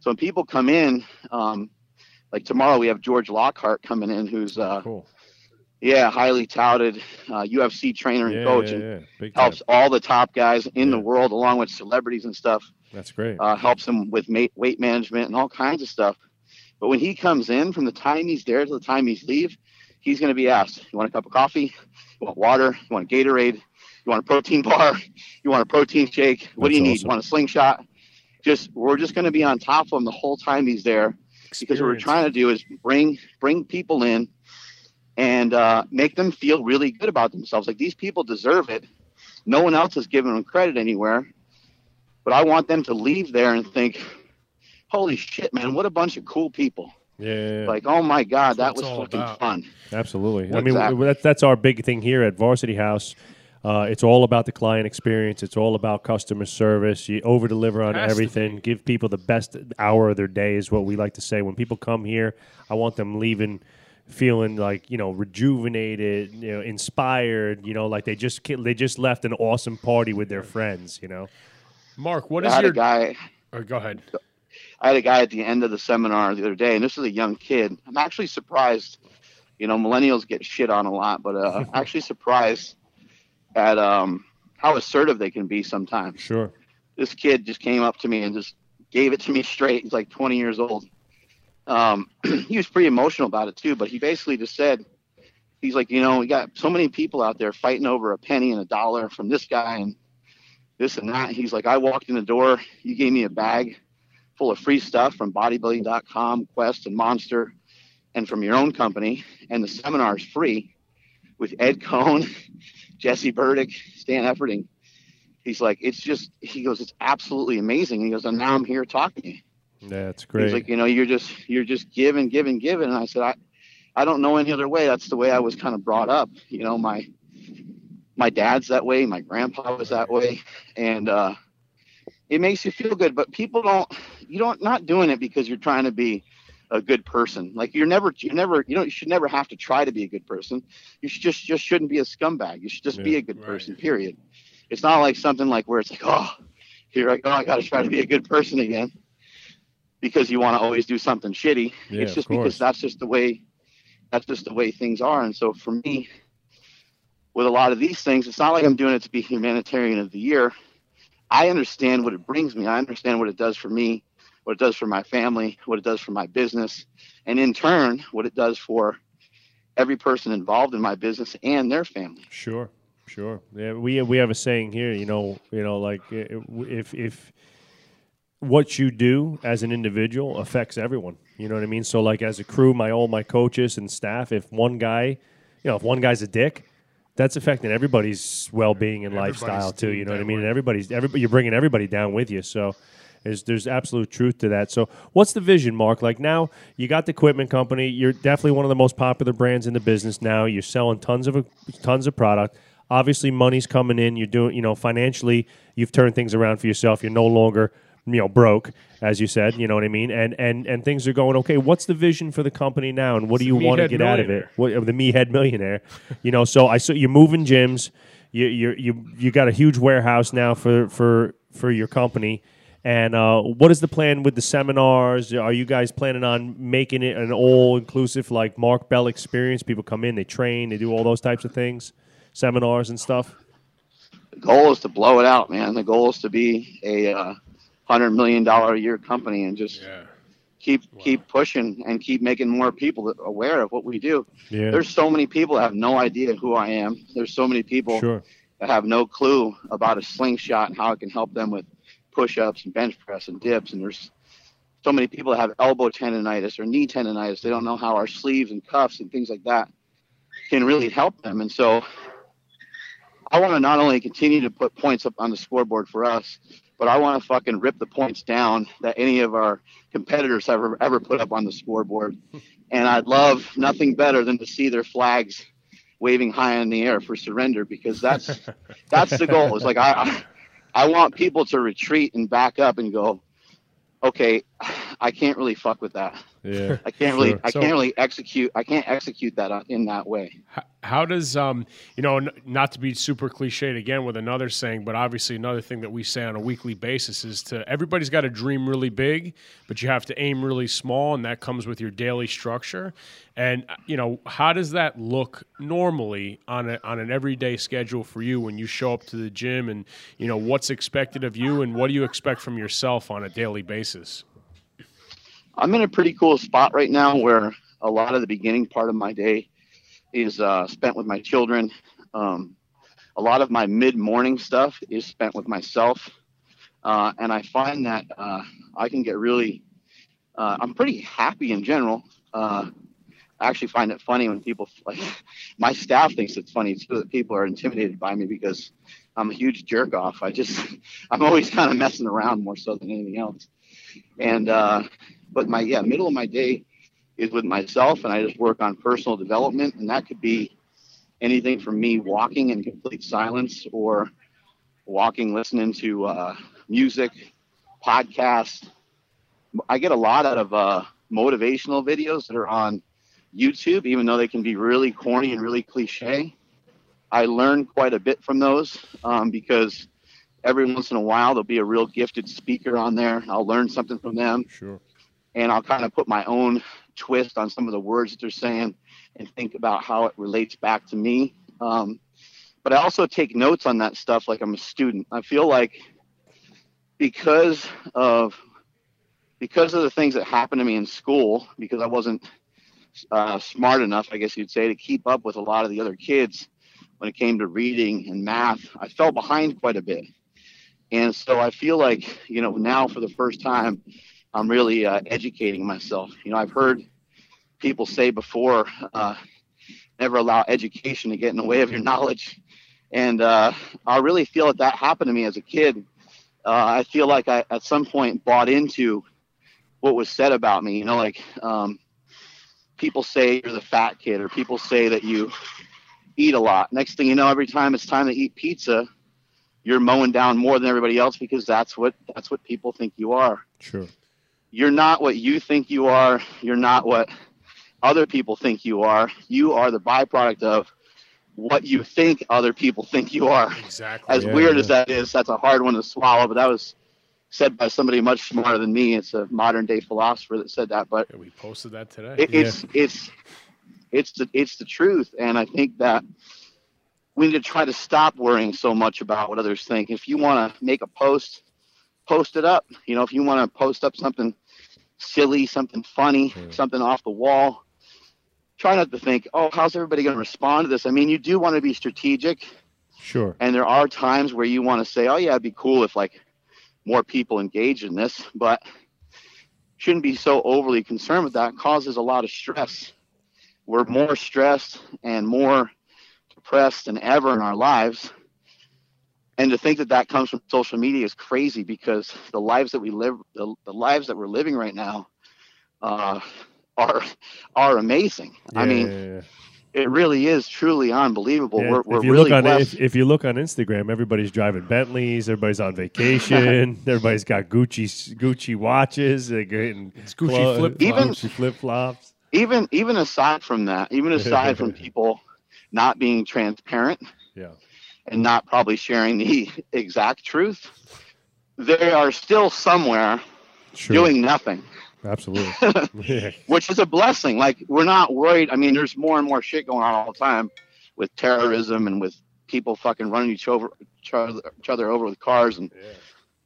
So when people come in, um, like tomorrow we have George Lockhart coming in, who's uh, cool. Yeah, highly touted uh, UFC trainer and yeah, coach, yeah, and yeah. helps all the top guys in the world, along with celebrities and stuff. That's great. Uh, helps him with weight management and all kinds of stuff. But when he comes in, from the time he's there to the time he's leave, he's going to be asked, "You want a cup of coffee? You want water? You want a Gatorade? You want a protein bar? You want a protein shake? What That's do you need? Awesome. You want a slingshot?" Just we're just going to be on top of him the whole time he's there, Experience. because what we're trying to do is bring bring people in and uh, make them feel really good about themselves. Like these people deserve it. No one else is giving them credit anywhere. But I want them to leave there and think, holy shit, man, what a bunch of cool people. Yeah. Like, oh my God, that was fucking about. fun. Absolutely. What's I mean, that? that's, that's our big thing here at Varsity House. Uh, it's all about the client experience. It's all about customer service. You over deliver on everything. Give people the best hour of their day is what we like to say. When people come here, I want them leaving feeling like you know rejuvenated, you know, inspired. You know, like they just they just left an awesome party with their friends. You know, Mark, what is I your guy? Or go ahead. I had a guy at the end of the seminar the other day, and this is a young kid. I'm actually surprised. You know, millennials get shit on a lot, but uh, actually surprised at um, how assertive they can be sometimes. Sure. This kid just came up to me and just gave it to me straight. He's like 20 years old um, he was pretty emotional about it too. But he basically just said, he's like, you know, we got so many people out there fighting over a penny and a dollar from this guy and this and that. He's like, I walked in the door, you gave me a bag full of free stuff from bodybuilding.com, Quest, and Monster, and from your own company. And the seminar is free with Ed Coan, Jesse Burdick, Stan Efferding. He's like, it's just, he goes, it's absolutely amazing. He goes, and now I'm here talking to you. That's great. He's like, you know, you're just, you're just giving, giving, giving. And I said, I, I don't know any other way. That's the way I was kind of brought up. You know, my, my dad's that way. My grandpa was that way. And, uh, it makes you feel good, but people don't, you don't, not doing it because you're trying to be a good person. Like you're never, you never, you know, you should never have to try to be a good person. You should just, just shouldn't be a scumbag. You should just be a good right. person, period. It's not like something like where it's like, oh, here I go. I got to try to be a good person again because you want to always do something shitty. Yeah, it's just because that's just the way, that's just the way things are. And so for me, with a lot of these things, it's not like I'm doing it to be humanitarian of the year. I understand what it brings me. I understand what it does for me, what it does for my family, what it does for my business, and in turn, what it does for every person involved in my business and their family. Sure, sure. Yeah, we we have a saying here. You know, you know, like if if what you do as an individual affects everyone. You know what I mean? So, like as a crew, my all my coaches and staff. If one guy, you know, if one guy's a dick. That's affecting everybody's well-being and Everybody's lifestyle too. You know what I mean? And everybody's everybody. You're bringing everybody down with you. So there's there's absolute truth to that. So what's the vision, Mark? Like now you got the equipment company. You're definitely one of the most popular brands in the business now. You're selling tons of tons of product. Obviously, money's coming in. You're doing, you know, financially, you've turned things around for yourself. You're no longer, you know, broke, as you said. You know what I mean? And and and things are going okay. What's the vision for the company now, and what do you want to get out of it? millionaire. What, of the meathead millionaire? you know, so I saw you're moving gyms. You you you you got a huge warehouse now for for for your company. And uh, what is the plan with the seminars? Are you guys planning on making it an all inclusive, like Mark Bell experience? People come in, they train, they do all those types of things, seminars and stuff. The goal is to blow it out, man. The goal is to be a uh, hundred million dollar a year company and just Yeah. keep keep pushing and keep making more people aware of what we do. Yeah, There's so many people that have no idea who I am. There's so many people sure. that have no clue about a slingshot and how it can help them with push-ups and bench press and dips. And there's so many people that have elbow tendonitis or knee tendonitis. They don't know how our sleeves and cuffs and things like that can really help them. And so I want to not only continue to put points up on the scoreboard for us, but I want to fucking rip the points down that any of our competitors have ever, ever put up on the scoreboard. And I'd love nothing better than to see their flags waving high in the air for surrender because that's that's the goal. It's like I, I I want people to retreat and back up and go, okay, I can't really fuck with that. Yeah, I can't really Sure. I So- can't really execute I can't execute that in that way. H- How does um you know n- not to be super cliched again with another saying, but obviously another thing that we say on a weekly basis is to everybody's got to dream really big, but you have to aim really small, and that comes with your daily structure. And uh, you know how does that look normally on a, on an everyday schedule for you when you show up to the gym, and you know what's expected of you, and what do you expect from yourself on a daily basis? I'm in a pretty cool spot right now where a lot of the beginning part of my day is uh, spent with my children. Um, a lot of my mid morning stuff is spent with myself. Uh, and I find that uh, I can get really, uh, I'm pretty happy in general. Uh, I actually find it funny when people, like, my staff thinks it's funny too that people are intimidated by me because I'm a huge jerk off. I just, I'm always kind of messing around more so than anything else. And, uh, but my yeah middle of my day is with myself and i just work on personal development and that could be anything from me walking in complete silence or walking listening to uh, music podcasts i get a lot out of uh, motivational videos that are on youtube even though they can be really corny and really cliche. I learn quite a bit from those um, because every once in a while there'll be a real gifted speaker on there. I'll learn something from them. Sure. And I'll kind of put my own twist on some of the words that they're saying and think about how it relates back to me. Um, but I also take notes on that stuff like I'm a student. I feel like because of because of the things that happened to me in school, because I wasn't uh, smart enough, I guess you'd say, to keep up with a lot of the other kids when it came to reading and math, I fell behind quite a bit. And so I feel like, you know, now for the first time, I'm really uh, educating myself. You know, I've heard people say before, uh, never allow education to get in the way of your knowledge. And uh, I really feel that that happened to me as a kid. Uh, I feel like I, at some point, bought into what was said about me. You know, like um, people say you're the fat kid, or people say that you eat a lot. Next thing you know, every time it's time to eat pizza, you're mowing down more than everybody else because that's what that's what people think you are. Sure. You're not what you think you are. You're not what other people think you are. You are the byproduct of what you think other people think you are. Exactly. As Yeah, weird yeah. as that is, that's a hard one to swallow, but that was said by somebody much smarter than me. It's a modern day philosopher that said that, but Yeah, we posted that today. it, it's it's it's the it's the truth, and I think that we need to try to stop worrying so much about what others think. If you want to make a post, post it up. You know, if you want to post up something silly, something funny, something off the wall, try not to think, oh, how's everybody going to respond to this? I mean, you do want to be strategic, Sure. and there are times where you want to say, oh yeah, it'd be cool if like more people engage in this, but shouldn't be so overly concerned with that. It causes a lot of stress. We're more stressed and more depressed than ever in our lives. And to think that that comes from social media is crazy because the lives that we live, the, the lives that we're living right now, uh, are are amazing. I mean, yeah, yeah. it really is truly unbelievable. Yeah, We're, we're if you really look on if, if you look on Instagram, everybody's driving Bentleys, everybody's on vacation, everybody's got Gucci Gucci watches, they're getting It's Gucci clo- flip-flops. Even- Gucci flip flops. even even aside from that, even aside from people not being transparent Yeah, and not probably sharing the exact truth, they are still somewhere sure, doing nothing, absolutely. which is a blessing. Like we're not worried. I mean, there's more and more shit going on all the time with terrorism and with people fucking running each over each other, each other over with cars and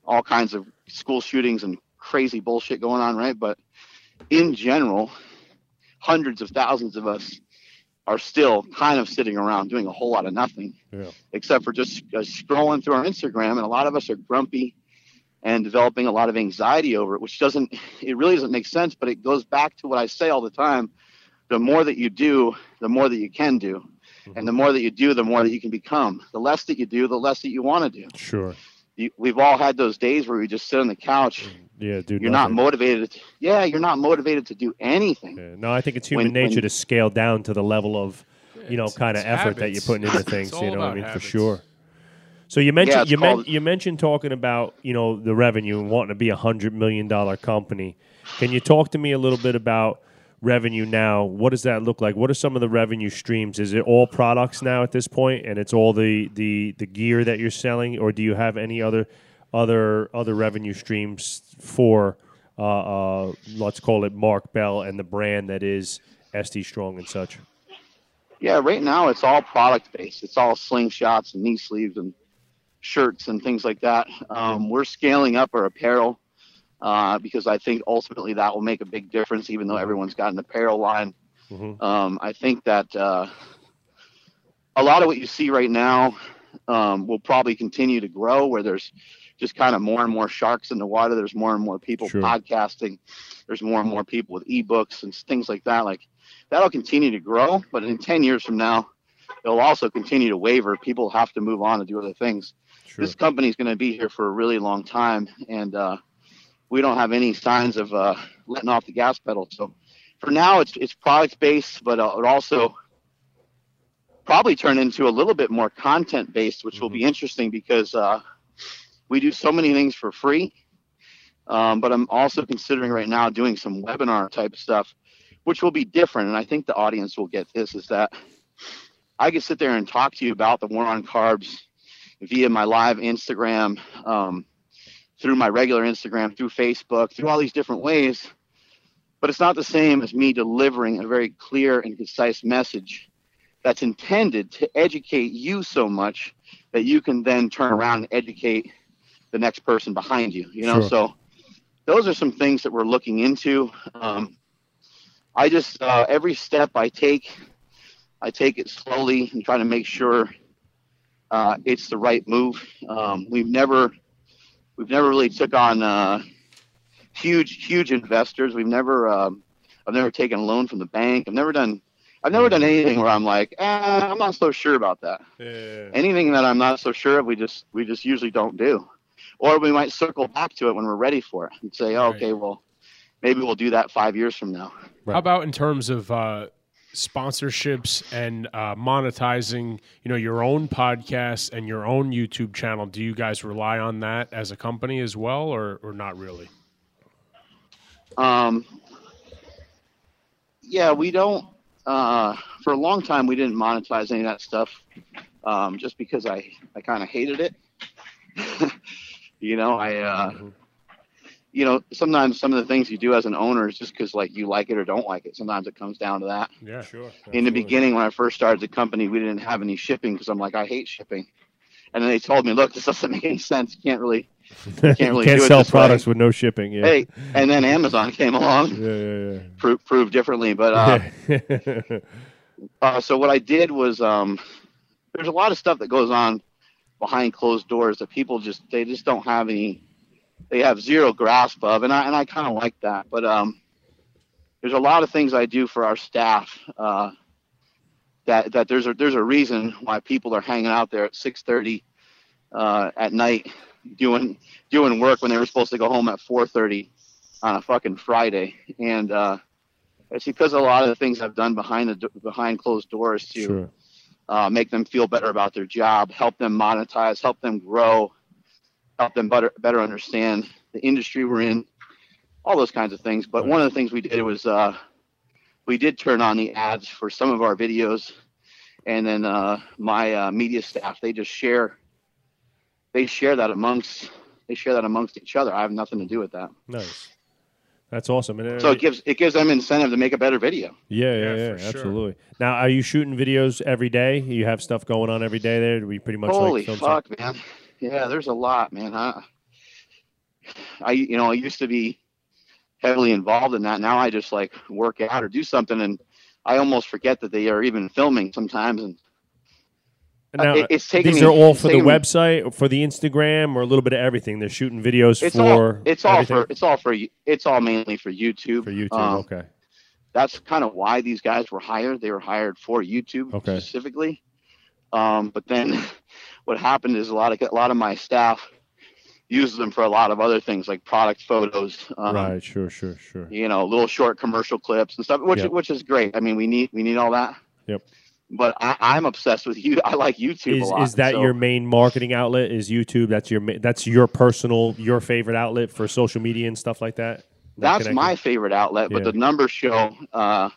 all kinds of school shootings and crazy bullshit going on, right? But in general, hundreds of thousands of us are still kind of sitting around doing a whole lot of nothing, yeah, except for just uh, scrolling through our Instagram. And a lot of us are grumpy and developing a lot of anxiety over it, which doesn't, it really doesn't make sense, but it goes back to what I say all the time. The more that you do, the more that you can do. And the more that you do, the more that you can become. The less that you do, the less that you want to do. sure. You, we've all had those days where we just sit on the couch. Yeah, dude. You're not motivated. To, Yeah, you're not motivated to do anything. Yeah, no, I think it's human When- nature when- to scale down to the level of, you know, kind of it's effort that you're putting into things. you know, what I mean, habits. for sure. So you mentioned it's you, men- you mentioned talking about you know the revenue and wanting to be a hundred million dollar company. Can you talk to me a little bit about revenue now? What does that look like? What are some of the revenue streams? Is it all products now at this point, and it's all the the the gear that you're selling, or do you have any other other other revenue streams for uh, uh, let's call it Mark Bell and the brand that is SD Strong and such? Yeah, right now it's all product based. It's all slingshots and knee sleeves and shirts and things like that. Um, we're scaling up our apparel uh, because I think ultimately that will make a big difference. Even though everyone's got an apparel line, Mhm. um, I think that uh, a lot of what you see right now um, will probably continue to grow. Where there's just kind of more and more sharks in the water. There's more and more people Sure. podcasting. There's more and more people with ebooks and things like that. Like that'll continue to grow, but in 10 years from now, it'll also continue to waver. People have to move on and do other things. Sure. This company is going to be here for a really long time, and uh, we don't have any signs of uh, letting off the gas pedal. So for now, it's it's product based, but uh, it also probably turn into a little bit more content based, which will be interesting because uh, we do so many things for free. Um, but I'm also considering right now doing some webinar type stuff, which will be different. And I think the audience will get this is that I can sit there and talk to you about the war on carbs via my live Instagram, um, through my regular Instagram, through Facebook, through all these different ways. But it's not the same as me delivering a very clear and concise message that's intended to educate you so much that you can then turn around and educate the next person behind you. You know, Sure. so those are some things that we're looking into. Um, I just uh, every step I take, I take it slowly and try to make sure uh, it's the right move. Um, we've never we've never really took on uh, huge, huge investors. We've never, um, I've never taken a loan from the bank. I've never done, I've never done anything where I'm like, eh, I'm not so sure about that. Yeah. Anything that I'm not so sure of, we just, we just usually don't do, or we might circle back to it when we're ready for it and say, oh, Right. okay, well, maybe we'll do that five years from now. How about in terms of uh, sponsorships and uh, monetizing, you know, your own podcast and your own YouTube channel? Do you guys rely on that as a company as well, or or not really? Um, yeah, we don't. Uh, for a long time, we didn't monetize any of that stuff, um, just because I I kind of hated it. you know, I. Uh, you know, sometimes some of the things you do as an owner is just because like you like it or don't like it. Sometimes it comes down to that. Yeah, Sure. In the beginning, when I first started the company, we didn't have any shipping because I'm like, I hate shipping. And then they told me, look, this doesn't make any sense. You can't really, can't really Can't do it sell this way. products with no shipping. Yeah. hey. And then Amazon came along, Yeah, yeah, pro- proved differently. But uh, uh, so what I did was, um, there's a lot of stuff that goes on behind closed doors that people just they just don't have any, they have zero grasp of, and I and I kind of like that. But um, there's a lot of things I do for our staff. Uh, that, that there's a there's a reason why people are hanging out there at 6:30 uh, at night doing doing work when they were supposed to go home at 4:30 on a fucking Friday, and uh, it's because a lot of the things I've done behind the behind closed doors to sure. Uh, make them feel better about their job, help them monetize, help them grow, help them better better understand the industry we're in, all those kinds of things. But one of the things we did was uh, we did turn on the ads for some of our videos, and then uh, my uh, media staff they just share they share that amongst they share that amongst each other. I have nothing to do with that. Nice. That's awesome. And, uh, So it gives it gives them incentive to make a better video. yeah, yeah, Yeah, yeah, for sure. absolutely. Now, are you shooting videos every day? You have stuff going on every day there? Do we pretty much Holy like film fuck, man! Yeah, there's a lot, man. I, I, you know, I used to be heavily involved in that. Now I just like work out or do something, and I almost forget that they are even filming sometimes. And Now, it- it's taking these me- are all for the me- website, for the Instagram, or a little bit of everything. They're shooting videos it's for all it's all everything? for it's all for it's all mainly for YouTube. for YouTube. Um, okay. That's kind of why these guys were hired. They were hired for YouTube Okay. specifically. Um, but then what happened is a lot of a lot of my staff uses them for a lot of other things like product photos. Um, right. Sure. Sure. Sure. you know, little short commercial clips and stuff, which Yep. which is great. I mean, we need we need all that. Yep. But I, I'm obsessed with you. I like YouTube Is a lot. is that so- your main marketing outlet? Is YouTube? That's your that's your personal your favorite outlet for social media and stuff like that. That That's connected? my favorite outlet. But Yeah. the numbers show uh,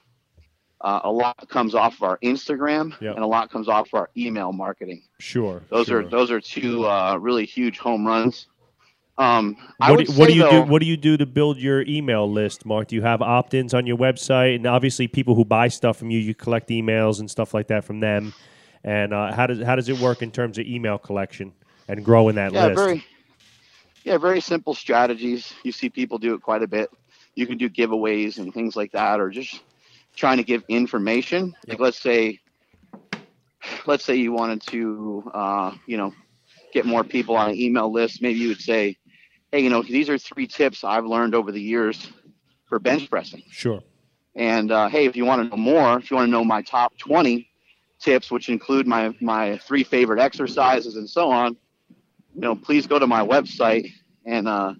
uh, a lot comes off of our Instagram Yep. and a lot comes off of our email marketing. sure. Those sure. are those are two uh, really huge home runs. Um, What do, what do you though, do? What do you do to build your email list, Mark? Do you have opt-ins on your website? And obviously, people who buy stuff from you, you collect emails and stuff like that from them. And uh, how does how does it work in terms of email collection and growing that yeah, list? very yeah, very simple strategies. You see people do it quite a bit. You can do giveaways and things like that, or just trying to give information. Like let's say, let's say you wanted to, uh, you know, get more people on an email list. Maybe you would say, hey, you know, these are three tips I've learned over the years for bench pressing. Sure. And uh, hey, if you want to know more, if you want to know my top 20 tips, which include my my three favorite exercises and so on, you know, please go to my website and uh,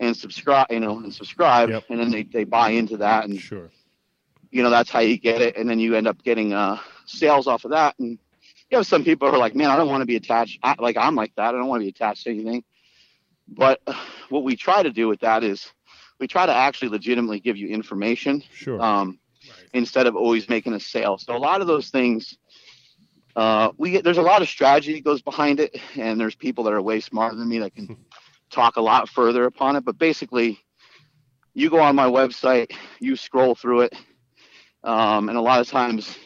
and subscribe, you know, and subscribe, Yep. and then they, they buy into that, and Sure. you know that's how you get it, and then you end up getting uh, sales off of that. And you have some people who are like, man, I don't want to be attached. I, like I'm like that. I don't want to be attached to anything. But what we try to do with that is we try to actually legitimately give you information Sure. um, instead of always making a sale. So a lot of those things, uh, we get, there's a lot of strategy that goes behind it, and there's people that are way smarter than me that can talk a lot further upon it. But basically, you go on my website, you scroll through it, um, and a lot of times,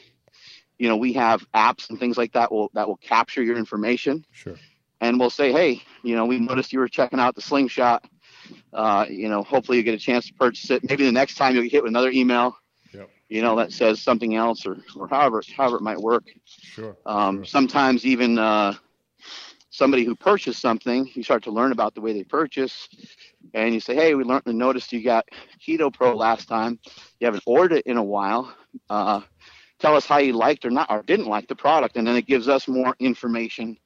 you know, we have apps and things like that will that will capture your information sure. And we'll say, hey, you know, we noticed you were checking out the slingshot. Uh, you know, hopefully you get a chance to purchase it. Maybe the next time you'll get hit with another email, Yep. you know, that says something else or, or however however it might work. Sure. Um, sure. Sometimes even uh, somebody who purchased something, you start to learn about the way they purchase, and you say, "Hey, we learned and noticed you got Keto Pro last time. You haven't ordered it in a while. Uh, tell us how you liked or not or didn't like the product," and then it gives us more information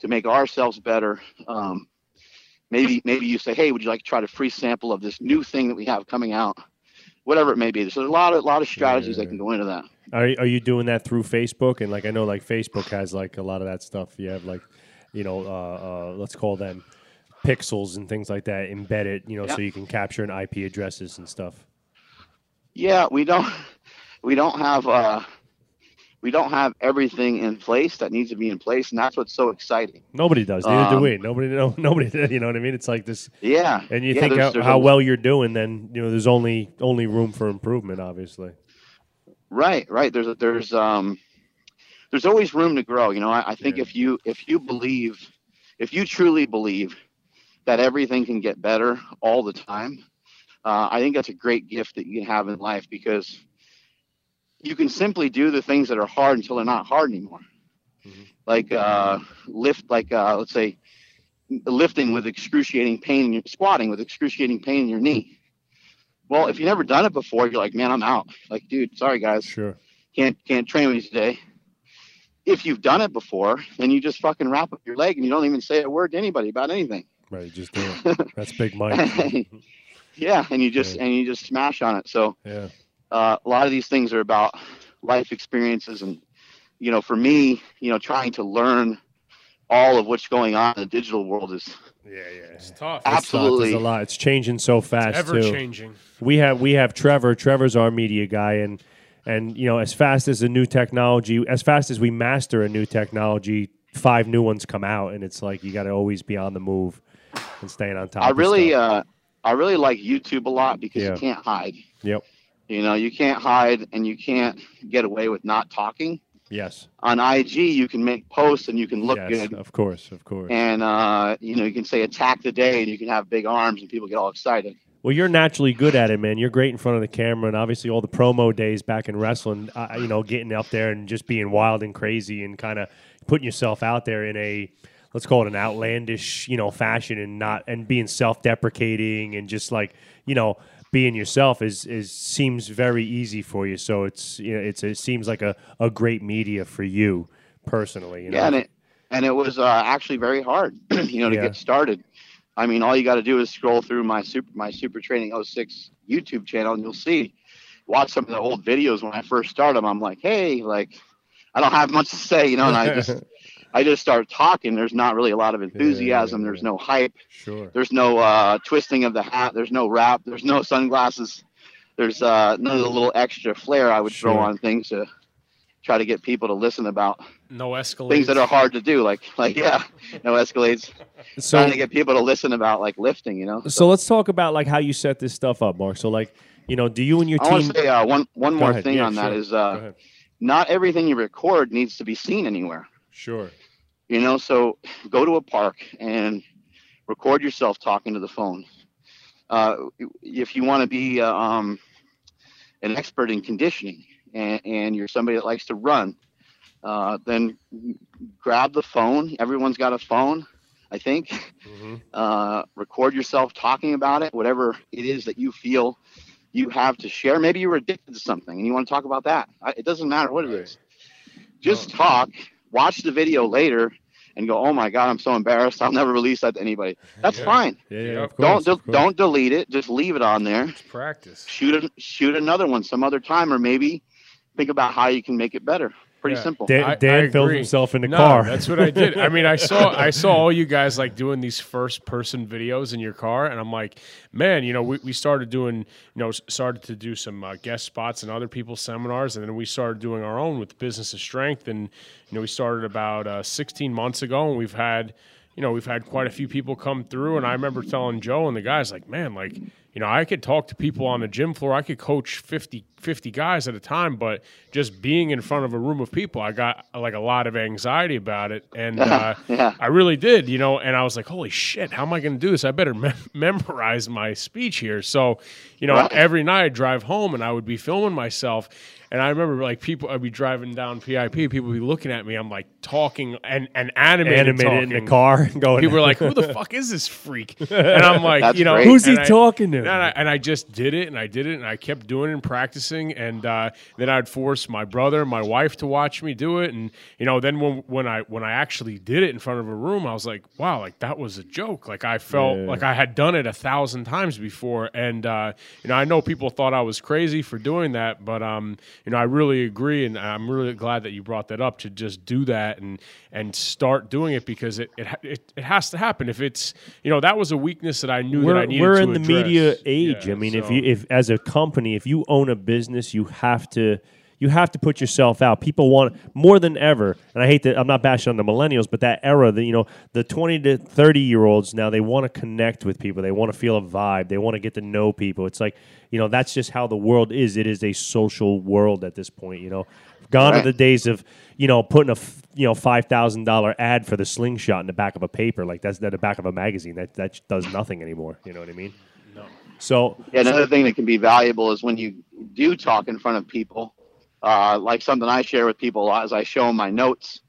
to make ourselves better. Um, maybe maybe you say, "Hey, would you like to try a free sample of this new thing that we have coming out?" Whatever it may be. So there's a lot of lot of strategies that can go into that. Are are you doing that through Facebook? And like I know, like Facebook has like a lot of that stuff. You have like, you know, uh, uh, let's call them pixels and things like that embedded. You know, Yeah. so you can capture an IP addresses and stuff. Yeah, we don't we don't have uh we don't have everything in place that needs to be in place, and that's what's so exciting. Nobody does. Neither do Um, we. Nobody. No. Nobody. You know what I mean? It's like this. Yeah, And you yeah, think there's- how, there's how well you're doing, then you know there's only only room for improvement. Obviously. Right, right. There's there's um there's always room to grow. You know, I, I think Yeah. if you if you believe if you truly believe that everything can get better all the time, uh, I think that's a great gift that you can have in life because you can simply do the things that are hard until they're not hard anymore. Mhm. Like uh, lift, like uh, let's say lifting with excruciating pain, in your, squatting with excruciating pain in your knee. Well, if you've never done it before, you're like, man, I'm out. Like, dude, sorry guys, Sure. can't can't train with you today. If you've done it before, then you just fucking wrap up your leg and you don't even say a word to anybody about anything. Right. Just do it. That's Big Mike. yeah, and you just Yeah. and you just smash on it. So Yeah. Uh, a lot of these things are about life experiences, and you know, for me, you know, trying to learn all of what's going on in the digital world is Yeah. Yeah. It's tough. Ab- Absolutely. There's a lot. It's changing so fast Ever too. changing. we have we have Trevor. Trevor's our media guy, and and you know, as fast as a new technology, as fast as we master a new technology, five new ones come out, and it's like you got to always be on the move and staying on top. I of really stuff. uh, I really like YouTube a lot because Yeah. you can't hide. Yep. You know, you can't hide and you can't get away with not talking. yes, On IG, you can make posts and you can look yes, good. of course, of course. And uh, you know, you can say attack the day and you can have big arms and people get all excited. Well, you're naturally good at it, man. You're great in front of the camera, and obviously all the promo days back in wrestling, uh, you know, getting up there and just being wild and crazy and kind of putting yourself out there in a let's call it an outlandish, you know, fashion and not and being self-deprecating and just like you know being yourself is is seems very easy for you. So it's you know it's it seems like a, a great media for you personally. You know? Yeah, and it and it was uh, actually very hard, you know, to Yeah. get started. I mean, all you got to do is scroll through my super my Super Training 06 YouTube channel, and you'll see. Watch some of the old videos when I first started. I'm like, hey, like, I don't have much to say, you know, and I just I just start talking. There's not really a lot of enthusiasm. yeah, There's yeah. no hype. sure. There's no uh, twisting of the hat. There's no wrap. There's no sunglasses. There's uh, none of the little extra flair I would throw on things to try to get people to listen about No escalation. things that are hard to do. Like like yeah, no escalades. So trying to get people to listen about like lifting. You know. so let's talk about like how you set this stuff up, Mark. So like you know, do you and your I want team? to say uh, one one Go more ahead. thing Yeah, on that sure. is Go uh, not everything you record needs to be seen anywhere. Sure. You know, so go to a park and record yourself talking to the phone. Uh, if you want to be uh, um, an expert in conditioning and, and you're somebody that likes to run, uh, then grab the phone. Everyone's got a phone, I think. Mm-hmm. Uh, record yourself talking about it, whatever it is that you feel you have to share. Maybe you're addicted to something and you want to talk about that. It doesn't matter what it is. Just talk, watch the video later, and go, "Oh my God, I'm so embarrassed. I'll never release that to anybody." That's Yeah. fine. Yeah, yeah. Of course, don't de- of course. don't delete it. Just leave it on there. It's practice. Shoot a, shoot another one some other time, or maybe think about how you can make it better. Pretty Yeah. simple. Dan, I- Dan I films agree. himself in the no, car. That's what I did. I mean, I saw I saw all you guys like doing these first person videos in your car, and I'm like, man, you know, we, we started doing, you know, started to do some uh, guest spots and other people's seminars, and then we started doing our own with Business of Strength, and you know, we started about uh, 16 months ago, and we've had. You know, we've had quite a few people come through, and I remember telling Joe and the guys, like, man, like, you know, I could talk to people on the gym floor. I could coach 50, 50 guys at a time, but just being in front of a room of people, I got like a lot of anxiety about it. And uh, Yeah. I really did, you know, and I was like, holy shit, how am I going to do this? I better mem- memorize my speech here. So, you know, Right. every night I'd drive home and I would be filming myself. And I remember like people, I'd be driving down PIP, people would be looking at me. I'm like talking and, and animated, Animated in the talking. car, going. People were like, "Who the fuck is this freak?" And I'm like, That's you know, great. Who's he I- talking to? And I, and I just did it, and I did it, and I kept doing it and practicing, and uh, then I'd force my brother, and my wife, to watch me do it, and you know, then when when I when I actually did it in front of a room, I was like, wow, like that was a joke. Like I felt Yeah. like I had done it a thousand times before, and uh, you know, I know people thought I was crazy for doing that, but um, you know, I really agree, and I'm really glad that you brought that up to just do that and and start doing it because it it, it, it has to happen. If it's you know that was a weakness that I knew that we're, I needed we're to in the address. media age. Yeah, I mean, if you if as a company, if you own a business, you have to you have to put yourself out. People want more than ever, and I hate that I'm not bashing on the millennials, but that era, the you know, the 20 to 30 year olds now they want to connect with people. They want to feel a vibe. They want to get to know people. It's like you know that's just how the world is. It is a social world at this point. You know, gone are the days of you know putting a you know five thousand dollar ad for the slingshot in the back of a paper like that's at the back of a magazine. That that does nothing anymore. You know what I mean? No. So Yeah, another thing that can be valuable is when you do talk in front of people, uh, like something I share with people a lot is I show them my notes,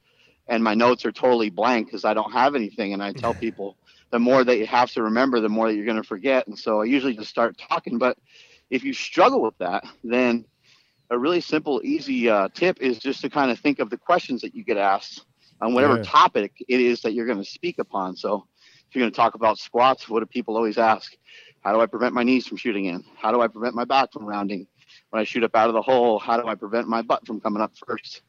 and my notes are totally blank because I don't have anything. And I tell people the more that you have to remember, the more that you're going to forget. And so I usually just start talking. But if you struggle with that, then a really simple, easy uh, tip is just to kind of think of the questions that you get asked on whatever Yeah. topic it is that you're going to speak upon. So if you're going to talk about squats, what do people always ask? How do I prevent my knees from shooting in? How do I prevent my back from rounding? When I shoot up out of the hole, how do I prevent my butt from coming up first?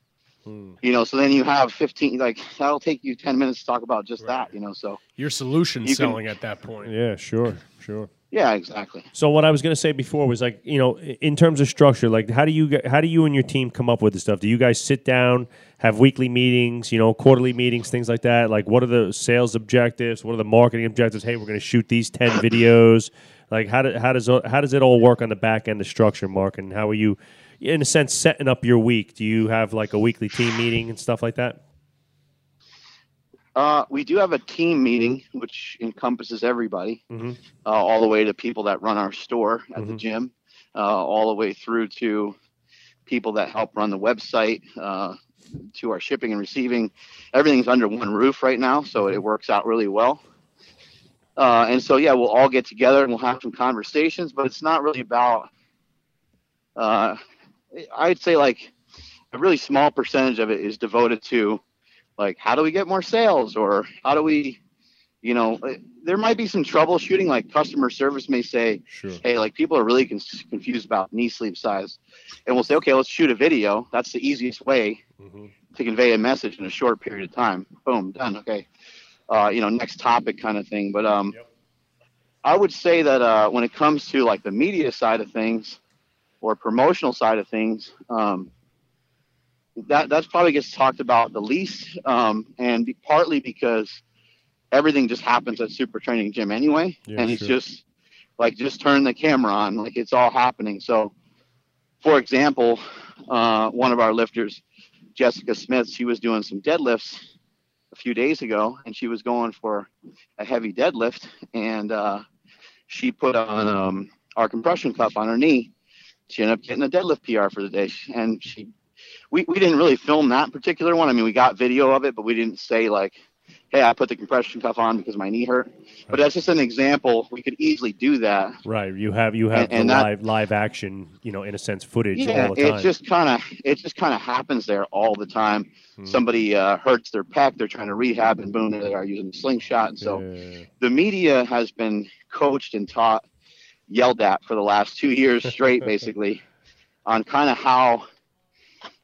Hmm. You know, so then you have 15, like, that'll take you 10 minutes to talk about just that, you know, so Your solution You can- selling at that point. yeah, sure, sure. yeah, exactly. So what I was going to say before was like, you know, in terms of structure, like how do you g- how do you and your team come up with this stuff? Do you guys sit down, have weekly meetings, you know, quarterly meetings, things like that? Like what are the sales objectives? What are the marketing objectives? Hey, we're going to shoot these 10 videos. Like how do, how does how does it all work on the back end of structure, Mark? And how are you in a sense setting up your week? Do you have like a weekly team meeting and stuff like that? Uh, we do have a team meeting, which encompasses everybody, Mhm. uh, all the way to people that run our store at the Mhm. gym, uh, all the way through to people that help run the website, uh, to our shipping and receiving. Everything's under one roof right now, so it works out really well. Uh, and so, yeah, we'll all get together and we'll have some conversations, but it's not really about, uh, I'd say like a really small percentage of it is devoted to like how do we get more sales or how do we you know uh, there might be some troubleshooting like customer service may say Sure. hey like people are really con- confused about knee sleeve size and we'll say okay let's shoot a video that's the easiest way Mhm. to convey a message in a short period of time boom done okay uh, you know next topic kind of thing but um Yep. i would say that uh, when it comes to like the media side of things or promotional side of things um, that that's probably gets talked about the least, um, and be, partly because everything just happens at Super Training Gym anyway, Yeah, and it's sure. just like just turn the camera on, like it's all happening. So, for example, uh, one of our lifters, Jessica Smith, she was doing some deadlifts a few days ago, and she was going for a heavy deadlift, and uh, she put on um, our compression cuff on her knee. She ended up getting a deadlift PR for the day, and she we, we didn't really film that particular one. I mean, we got video of it, but we didn't say like, "Hey, I put the compression cuff on because my knee hurt." But that's just an example. We could easily do that. Right. You have you have And- and the that- live live action, you know, in a sense, footage Yeah, all the time. it just kind of it just kind of happens there all the time. Hmm. Somebody uh, hurts their pec, they're trying to rehab, and boom, they are using a slingshot. And so Yeah. the media has been coached and taught, yelled at for the last two years straight, basically, on kind of how,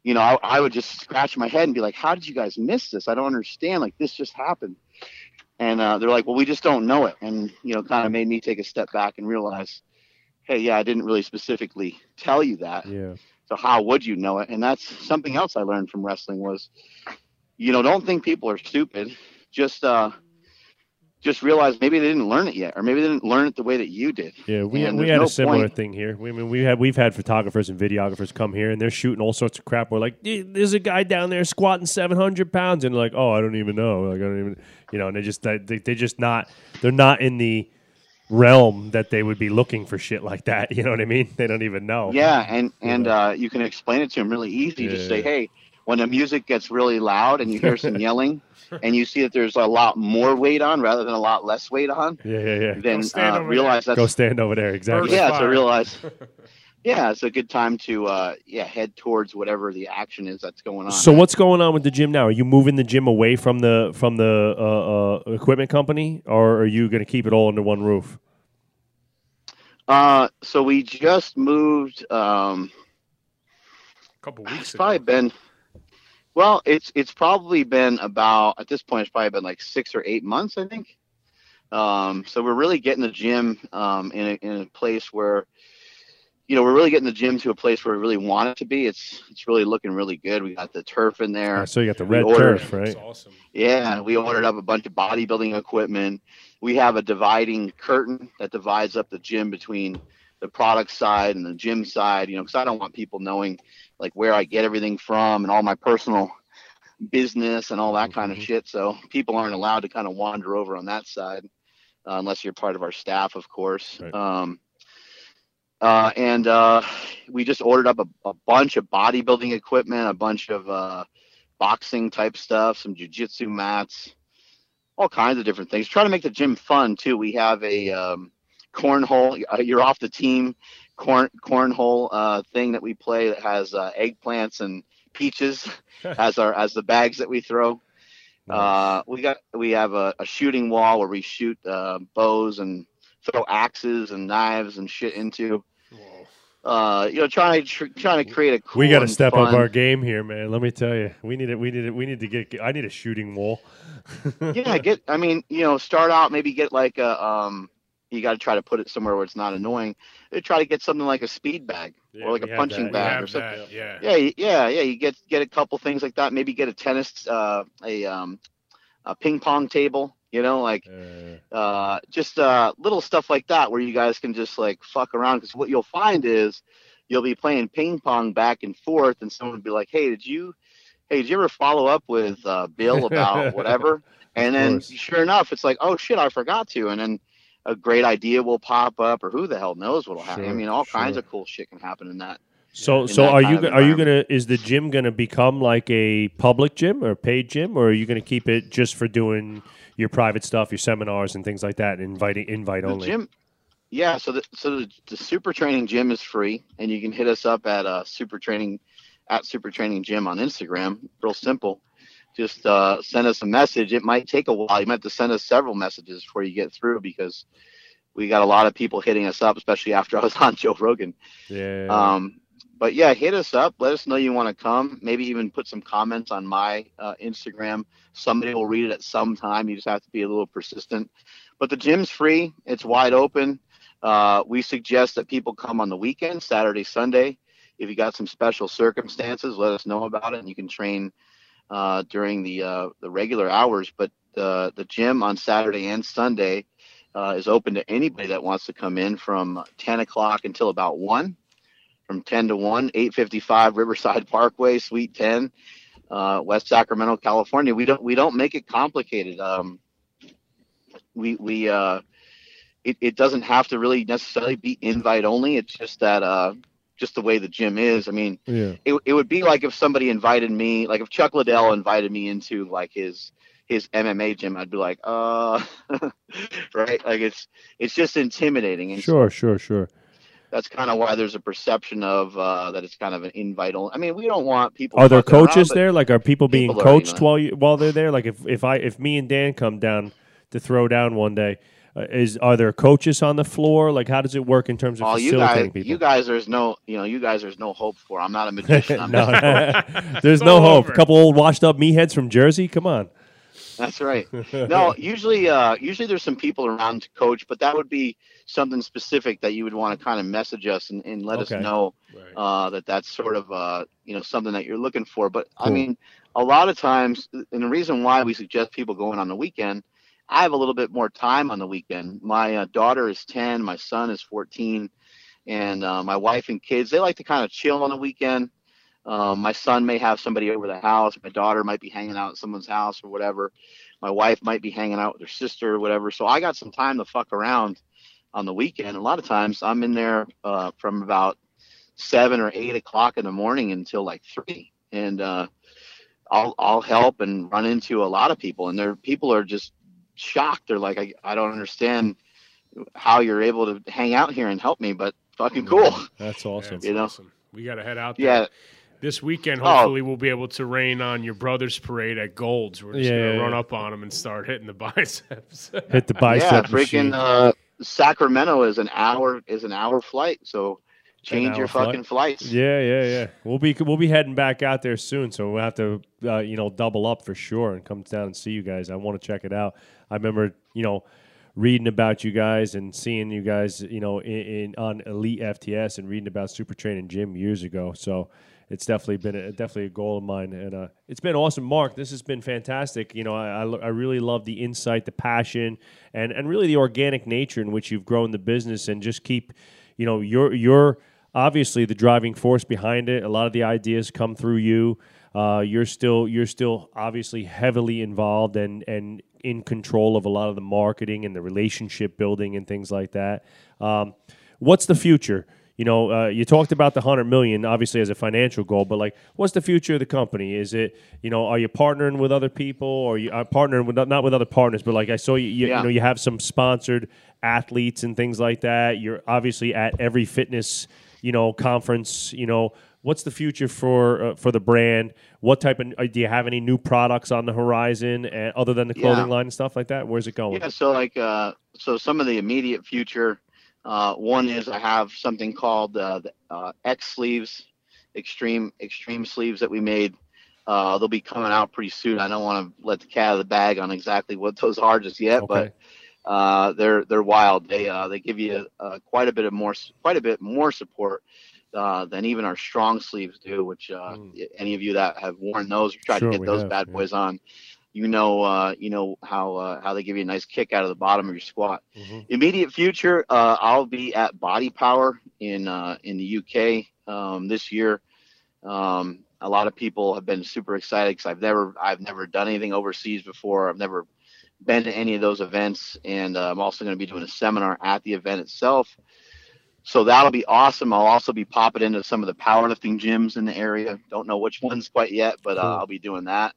you know, I, I would just scratch my head and be like, "How did you guys miss this? I don't understand. Like this just happened." And uh, they're like, "Well, we just don't know it," and you know, kind of made me take a step back and realize, "Hey, yeah, I didn't really specifically tell you that." yeah. So how would you know it? And that's something else I learned from wrestling was, you know, don't think people are stupid. Just uh, just realize maybe they didn't learn it yet, or maybe they didn't learn it the way that you did. Yeah, we, And we had no a similar point- thing here. We I mean we had we've had photographers and videographers come here and they're shooting all sorts of crap. We're like, there's a guy down there squatting seven hundred pounds, and like, oh, I don't even know. Like, I don't even, you know, and they just they they just not they're not in the realm that they would be looking for shit like that. You know what I mean? They don't even know. Yeah, and and uh, you can explain it to them really easy. Just say, Yeah. hey, when the music gets really loud and you hear some yelling, and you see that there's a lot more weight on rather than a lot less weight on, yeah, yeah, yeah. then stand uh, over realize Go that's stand over there. Exactly. Yeah. fire. So realize, yeah, it's a good time to uh, yeah head towards whatever the action is that's going on. So what's going on with the gym now? Are you moving the gym away from the from the uh, uh, equipment company, or are you going to keep it all under one roof? Uh, so we just moved. Um, A couple weeks it's ago. probably been. Well, it's it's probably been about at this point. It's probably been like six or eight months, I think. Um, so we're really getting the gym um, in a, in a place where, you know, we're really getting the gym to a place where we really want it to be. It's it's really looking really good. We got the turf in there. so you got the red ordered- turf, right? That's awesome. Yeah, we ordered up a bunch of bodybuilding equipment. We have a dividing curtain that divides up the gym between the product side and the gym side, you know, because I don't want people knowing like where I get everything from and all my personal business and all that kind of Mhm. shit. So people aren't allowed to kind of wander over on that side uh, unless you're part of our staff, of course. Right. Um, uh, and uh, we just ordered up a, a bunch of bodybuilding equipment, a bunch of uh, boxing type stuff, some jujitsu mats, all kinds of different things. Try to make the gym fun too. We have a um, cornhole. uh, You're off the team corn cornhole uh, thing that we play that has uh, eggplants and peaches as our as the bags that we throw. Uh, we got we have a, a shooting wall where we shoot uh, bows and throw axes and knives and shit into. Uh, you know, trying to tr- trying to create a cool we got to step up our game here, man. Let me tell you, we need it. We need it. We need to get. I need a shooting wall. yeah, get. I mean, you know, start out maybe get like a um. You got to try to put it somewhere where it's not annoying. Uh, Try to get something like a speed bag Yeah, or like a punching that, bag or something. that, yeah. Yeah, yeah, yeah. You get get a couple things like that. Maybe get a tennis, uh, a um, a ping pong table. You know, like Uh, uh, just uh, little stuff like that where you guys can just like fuck around. Because what you'll find is you'll be playing ping pong back and forth, and someone will be like, "Hey, did you, hey, did you ever follow up with uh, Bill about whatever?" And then course. sure enough, it's like, "Oh shit, I forgot to," and then a great idea will pop up, or who the hell knows what'll happen. I mean, all kinds of cool shit can happen in that. so, in so that are you are you gonna? Is the gym gonna become like a public gym or a paid gym, or are you gonna keep it just for doing your private stuff, your seminars and things like that, inviting invite The only? gym, yeah. So the so the, the super training gym is free, and you can hit us up at uh, super training at super training gym on Instagram. Real simple. Just uh, send us a message. It might take a while. You might have to send us several messages before you get through because we got a lot of people hitting us up, especially after I was on Joe Rogan. Yeah. Um, but yeah, hit us up. Let us know you want to come. Maybe even put some comments on my uh, Instagram. Somebody will read it at some time. You just have to be a little persistent. But the gym's free. It's wide open. Uh, we suggest that people come on the weekend, Saturday, Sunday. If you got some special circumstances, let us know about it, and you can train uh, during the uh, the regular hours. But the the gym on Saturday and Sunday uh, is open to anybody that wants to come in from 10 o'clock until about one from 10 to 1, 855 Riverside Parkway, Suite 10, uh, West Sacramento, California. We don't we don't make it complicated. Um, we we uh, it, it doesn't have to really necessarily be invite only. It's just that uh, just the way the gym is. I mean, yeah. it, it would be like if somebody invited me, like if Chuck Liddell invited me into like his his MMA gym, I'd be like, uh, right? Like it's it's just intimidating. And Sure, sure, sure. that's kind of why there's a perception of uh, that it's kind of an invite only. I mean, we don't want people. Are there fucking around, coaches there? Like, are people being people already coached while you while they're there? Like, if if I if me and Dan come down to throw down one day, uh, is are there coaches on the floor? Like, how does it work in terms of Oh, you facilitating guys, people? you guys, there's no, you know, you guys, there's no hope for. I'm not a magician. I'm no, just- there's It's no hope. over. A couple old washed up meatheads from Jersey. Come on. That's right. No, usually, uh, usually there's some people around to coach, but that would be something specific that you would want to kind of message us and, and let Okay. us know Right. uh, that that's sort of uh, you know something that you're looking for. But I mean, a lot of times, and the reason why we suggest people going on the weekend, I have a little bit more time on the weekend. My uh, daughter is 10, my son is 14, and uh, my wife and kids they like to kind of chill on the weekend. Um, my son may have somebody over the house. My daughter might be hanging out at someone's house or whatever. My wife might be hanging out with her sister or whatever. So I got some time to fuck around on the weekend. A lot of times I'm in there uh, from about seven or eight o'clock in the morning until like three, and uh, I'll I'll help and run into a lot of people, and there people are just shocked. They're like, I, I don't understand how you're able to hang out here and help me, but fucking cool. That's awesome. That's You know? awesome. We got to head out there. Yeah, This weekend, Oh. hopefully, we'll be able to rain on your brother's parade at Gold's. We're just Yeah, going to yeah, run yeah. up on him and start hitting the biceps. Hit the bicep yeah. machine. Freaking uh, Sacramento is an hour is an hour flight, so change your flight? fucking flights. Yeah, yeah, yeah. We'll be we'll be heading back out there soon, so we'll have to uh, you know double up for sure and come down and see you guys. I want to check it out. I remember you know reading about you guys and seeing you guys you know in, in on Elite FTS and reading about Super Training Gym years ago. So it's definitely been a, definitely a goal of mine, and uh, it's been awesome. Mark, this has been fantastic. You know, I, I, I really love the insight, the passion, and and really the organic nature in which you've grown the business, and just keep, you know, your your obviously the driving force behind it. A lot of the ideas come through you. Uh, you're still you're still obviously heavily involved and and in control of a lot of the marketing and the relationship building and things like that. Um, what's the future? You know, uh, you talked about the hundred million, obviously as a financial goal, but like, what's the future of the company? Is it, you know, are you partnering with other people, or you are partnering with not with other partners, but like I saw you, you, Yeah. you know, you have some sponsored athletes and things like that. You're obviously at every fitness, you know, conference. You know, what's the future for uh, for the brand? What type of uh, do you have any new products on the horizon uh, other than the clothing Yeah. line and stuff like that? Where's it going? Yeah, so like uh, so some of the immediate future. Uh, one is I have something called uh, the uh, X sleeves, extreme extreme sleeves that we made. Uh, they'll be coming out pretty soon. I don't want to let the cat out of the bag on exactly what those are just yet, but uh, they're they're wild. They uh, they give you uh, quite a bit of more quite a bit more support uh, than even our strong sleeves do. Which uh, any of you that have worn those or tried Sure, to get those have, bad yeah. boys on, you know uh, you know how uh, how they give you a nice kick out of the bottom of your squat. Mhm. Immediate future, uh, I'll be at Body Power in uh, in the UK um, this year. Um, a lot of people have been super excited because I've never I've never done anything overseas before. I've never been to any of those events, and uh, I'm also going to be doing a seminar at the event itself. So that'll be awesome. I'll also be popping into some of the powerlifting gyms in the area. Don't know which ones quite yet, but uh, I'll be doing that.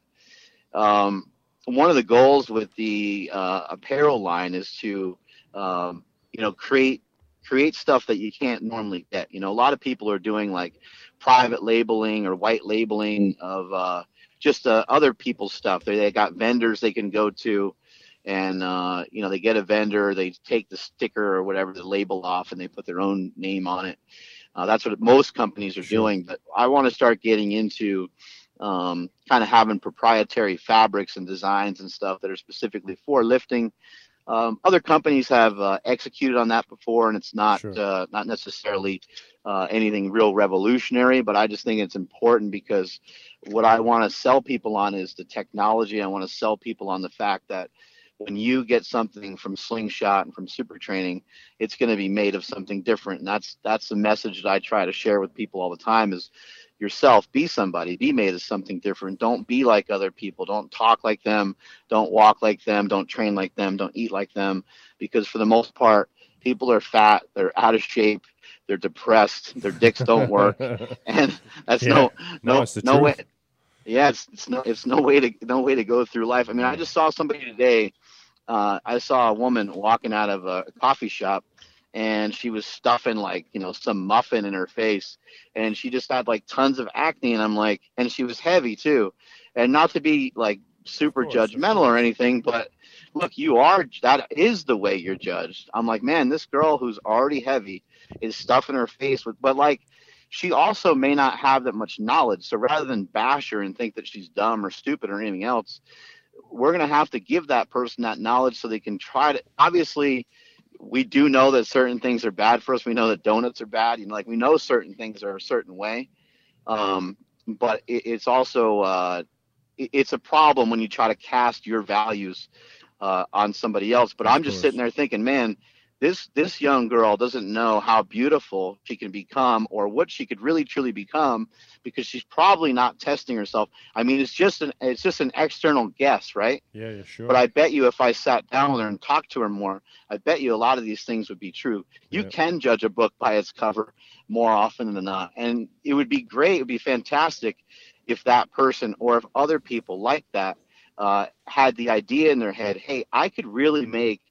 Um, one of the goals with the uh, apparel line is to, um, you know, create create stuff that you can't normally get. You know, a lot of people are doing like private labeling or white labeling of uh, just uh, other people's stuff. They, they got vendors they can go to, and uh, you know they get a vendor, they take the sticker or whatever the label off, and they put their own name on it. Uh, that's what most companies are Sure. doing. But I want to start getting into um, kind of having proprietary fabrics and designs and stuff that are specifically for lifting. Um, other companies have uh, executed on that before, and it's not Sure. uh, not necessarily uh, anything real revolutionary. But I just think it's important because what I want to sell people on is the technology. I want to sell people on the fact that when you get something from Slingshot and from Super Training, it's going to be made of something different. And that's that's the message that I try to share with people all the time is yourself be somebody be made of something different. Don't be like other people. Don't talk like them. Don't walk like them. Don't train like them. Don't eat like them. Because for the most part people are fat they're out of shape they're depressed their dicks don't work. And that's Yeah. no No, no no way yeah it's, it's no it's no way to no way to go through life. I mean i just saw somebody today uh, i saw a woman walking out of a coffee shop and she was stuffing like you know some muffin in her face and she just had like tons of acne and i'm like and she was heavy too. And not to be like super course, judgmental or anything but look you are that is the way you're judged. I'm like man this girl who's already heavy is stuffing her face with but like she also may not have that much knowledge. So rather than bash her and think that she's dumb or stupid or anything else we're going to have to give that person that knowledge so they can try to obviously we do know that certain things are bad for us. We know that donuts are bad. You know, like we know certain things are a certain way. Um, but it, it's also uh, it- it's a problem when you try to cast your values uh, on somebody else. But I'm just sitting there thinking, man, this this young girl doesn't know how beautiful she can become or what she could really truly become because she's probably not testing herself. I mean, it's just an it's just an external guess, right? Yeah, yeah, sure. But I bet you if I sat down with her and talked to her more, I bet you a lot of these things would be true. You Yeah. can judge a book by its cover more often than not. And it would be great, it would be fantastic if that person or if other people like that uh, had the idea in their head hey, I could really make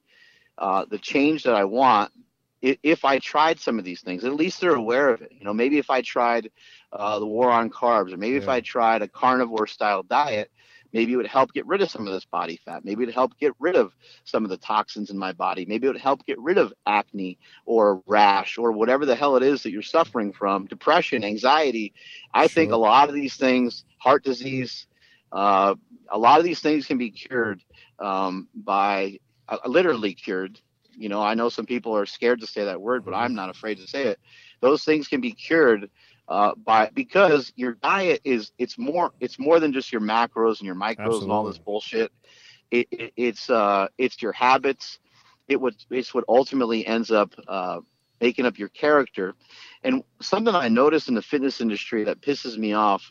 uh, the change that I want if I tried some of these things. At least they're aware of it. You know, maybe if I tried uh, the war on carbs, or maybe if I tried a carnivore style diet, maybe it would help get rid of some of this body fat. Maybe it would help get rid of some of the toxins in my body. Maybe it would help get rid of acne or rash or whatever the hell it is that you're suffering from, depression, anxiety. I think a lot of these things, heart disease, uh, a lot of these things can be cured um, by uh, literally cured. You know, I know some people are scared to say that word, but I'm not afraid to say it. Those things can be cured uh, by because your diet is it's more it's more than just your macros and your micros and all this bullshit. It, it, it's uh it's your habits. It would it's what ultimately ends up uh, making up your character. And something I noticed in the fitness industry that pisses me off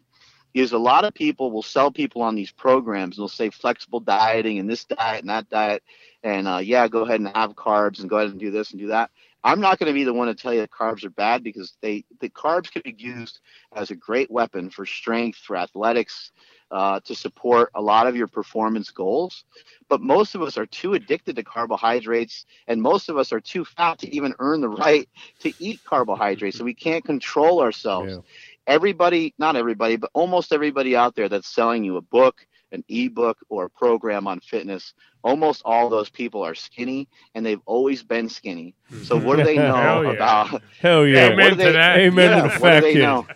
is a lot of people will sell people on these programs and they'll say flexible dieting and this diet and that diet. And uh, yeah go ahead and have carbs and go ahead and do this and do that. I'm not going to be the one to tell you that carbs are bad because they the carbs can be used as a great weapon for strength for athletics uh, to support a lot of your performance goals. But most of us are too addicted to carbohydrates and most of us are too fat to even earn the right to eat carbohydrates. So we can't control ourselves. Yeah. Everybody, not everybody, but almost everybody out there that's selling you a book, an ebook, or a program on fitness, almost all those people are skinny and they've always been skinny. So what do they know Hell yeah. about Hell yeah. what Amen they- to that. Amen yeah, to the what do fact, they know?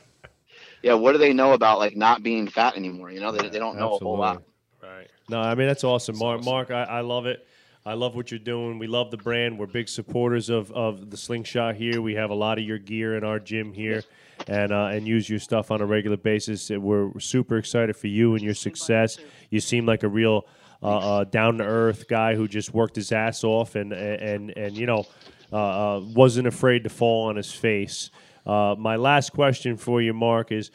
Yeah, what do they know about like not being fat anymore? You know, they, they don't know a whole lot. Right. No, I mean that's awesome, Mark. Mark, I, I love it. I love what you're doing. We love the brand. We're big supporters of, of the Slingshot here. We have a lot of your gear in our gym here, and uh, and use your stuff on a regular basis. We're super excited for you and your success. You seem like a real uh, uh, down to earth guy who just worked his ass off and and and you know uh, uh, wasn't afraid to fall on his face. Uh, my last question for you, Mark, is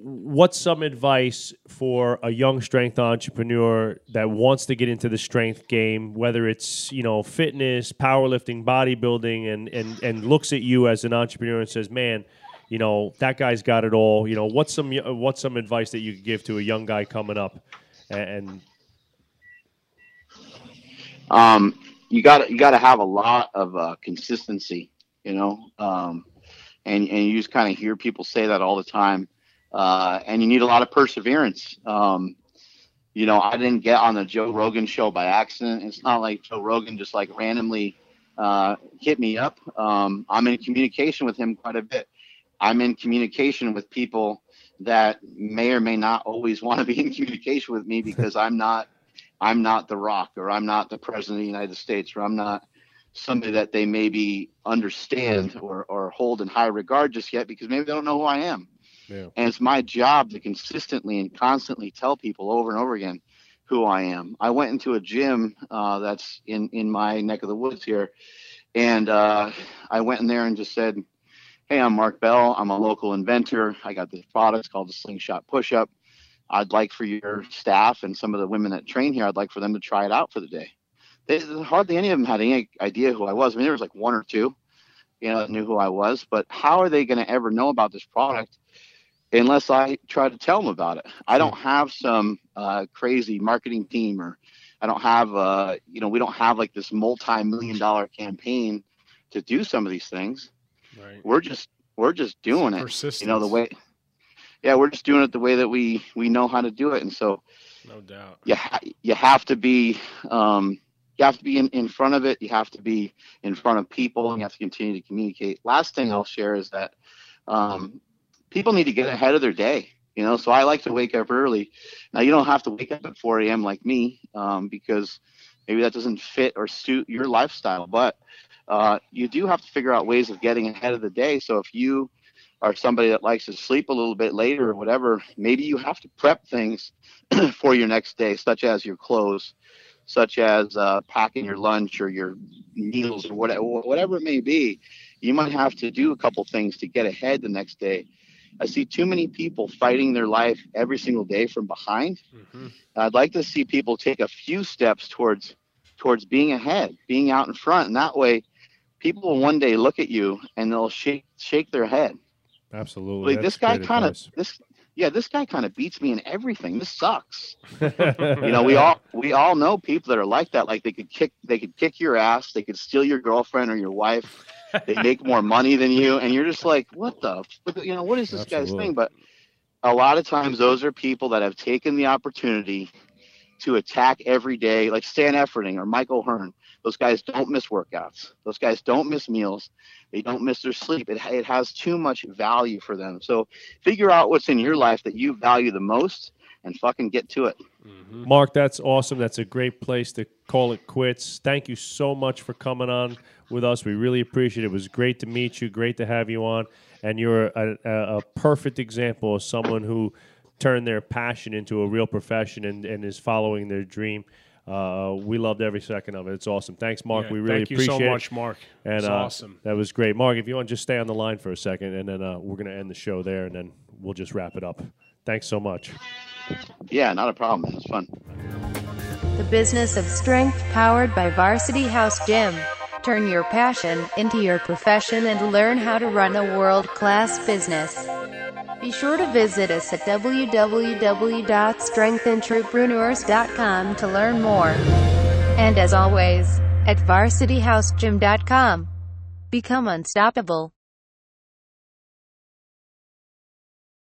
what's some advice for a young strength entrepreneur that wants to get into the strength game whether it's you know fitness powerlifting bodybuilding and and and looks at you as an entrepreneur and says man you know that guy's got it all you know what's some what's some advice that you could give to a young guy coming up and um, you got you got to have a lot of uh, consistency, you know, um, and and you just kind of hear people say that all the time, uh, and you need a lot of perseverance. Um, you know, I didn't get on the Joe Rogan show by accident. It's not like Joe Rogan just like randomly uh, hit me up. Um, I'm in communication with him quite a bit. I'm in communication with people that may or may not always want to be in communication with me because I'm not I'm not the rock or I'm not the president of the United States or I'm not somebody that they maybe understand or, or hold in high regard just yet because maybe they don't know who I am. Yeah. And it's my job to consistently and constantly tell people over and over again who I am. I went into a gym uh, that's in, in my neck of the woods here. And uh, I went in there and just said, Hey, I'm Mark Bell. I'm a local inventor. I got this product called the Slingshot Push Up. I'd like for your staff and some of the women that train here, I'd like for them to try it out for the day. They, hardly any of them had any idea who I was. I mean, there was like one or two, you know, that knew who I was. But how are they going to ever know about this product unless I try to tell them about it? I don't have some uh, crazy marketing team, or I don't have, uh, you know, we don't have like this multi-million dollar campaign to do some of these things. Right. We're just we're just doing it. You know the way. Yeah, we're just doing it the way that we we know how to do it, and so No doubt. you ha- you have to be um, you have to be in, in front of it. You have to be in front of people, and you have to continue to communicate. Last thing I'll share is that um, people need to get ahead of their day. You know, so I like to wake up early. Now you don't have to wake up at 4 a.m. like me um, because maybe that doesn't fit or suit your lifestyle, but uh, you do have to figure out ways of getting ahead of the day. So if you are somebody that likes to sleep a little bit later or whatever, maybe you have to prep things for your next day, such as your clothes, such as uh, packing your lunch or your meals or whatever, whatever it may be, you might have to do a couple things to get ahead the next day. I see too many people fighting their life every single day from behind. Mm-hmm. I'd like to see people take a few steps towards towards being ahead, being out in front, and that way, people will one day look at you and they'll shake shake their head. Absolutely. Like, this guy kind of this yeah, this guy kind of beats me in everything. This sucks. you know, we all we all know people that are like that. Like they could kick they could kick your ass, they could steal your girlfriend or your wife. They make more money than you, and you're just like, what the, you know, what is this Absolutely. guy's thing? But a lot of times, those are people that have taken the opportunity to attack every day, like Stan Efferding or Mike O'Hearn. Those guys don't miss workouts. Those guys don't miss meals. They don't miss their sleep. It, it has too much value for them. So figure out what's in your life that you value the most and fucking get to it. Mm-hmm. Mark, that's awesome. That's a great place to call it quits. Thank you so much for coming on with us. We really appreciate it. It was great to meet you. Great to have you on. And you're a, a, a perfect example of someone who turned their passion into a real profession and, and is following their dream. Uh, we loved every second of it. It's awesome. Thanks, Mark. Yeah, we really appreciate it. Thank you so much, Mark. And uh, awesome. That was great, Mark. If you want to just stay on the line for a second, and then uh, we're going to end the show there, and then we'll just wrap it up. Thanks so much. Yeah, not a problem. It was fun. The business of strength, powered by Varsity House Gym. Turn your passion into your profession and learn how to run a world-class business. Be sure to visit us at www.strengthentrepreneurs.com to learn more. And as always, at varsityhousegym.com. Become unstoppable.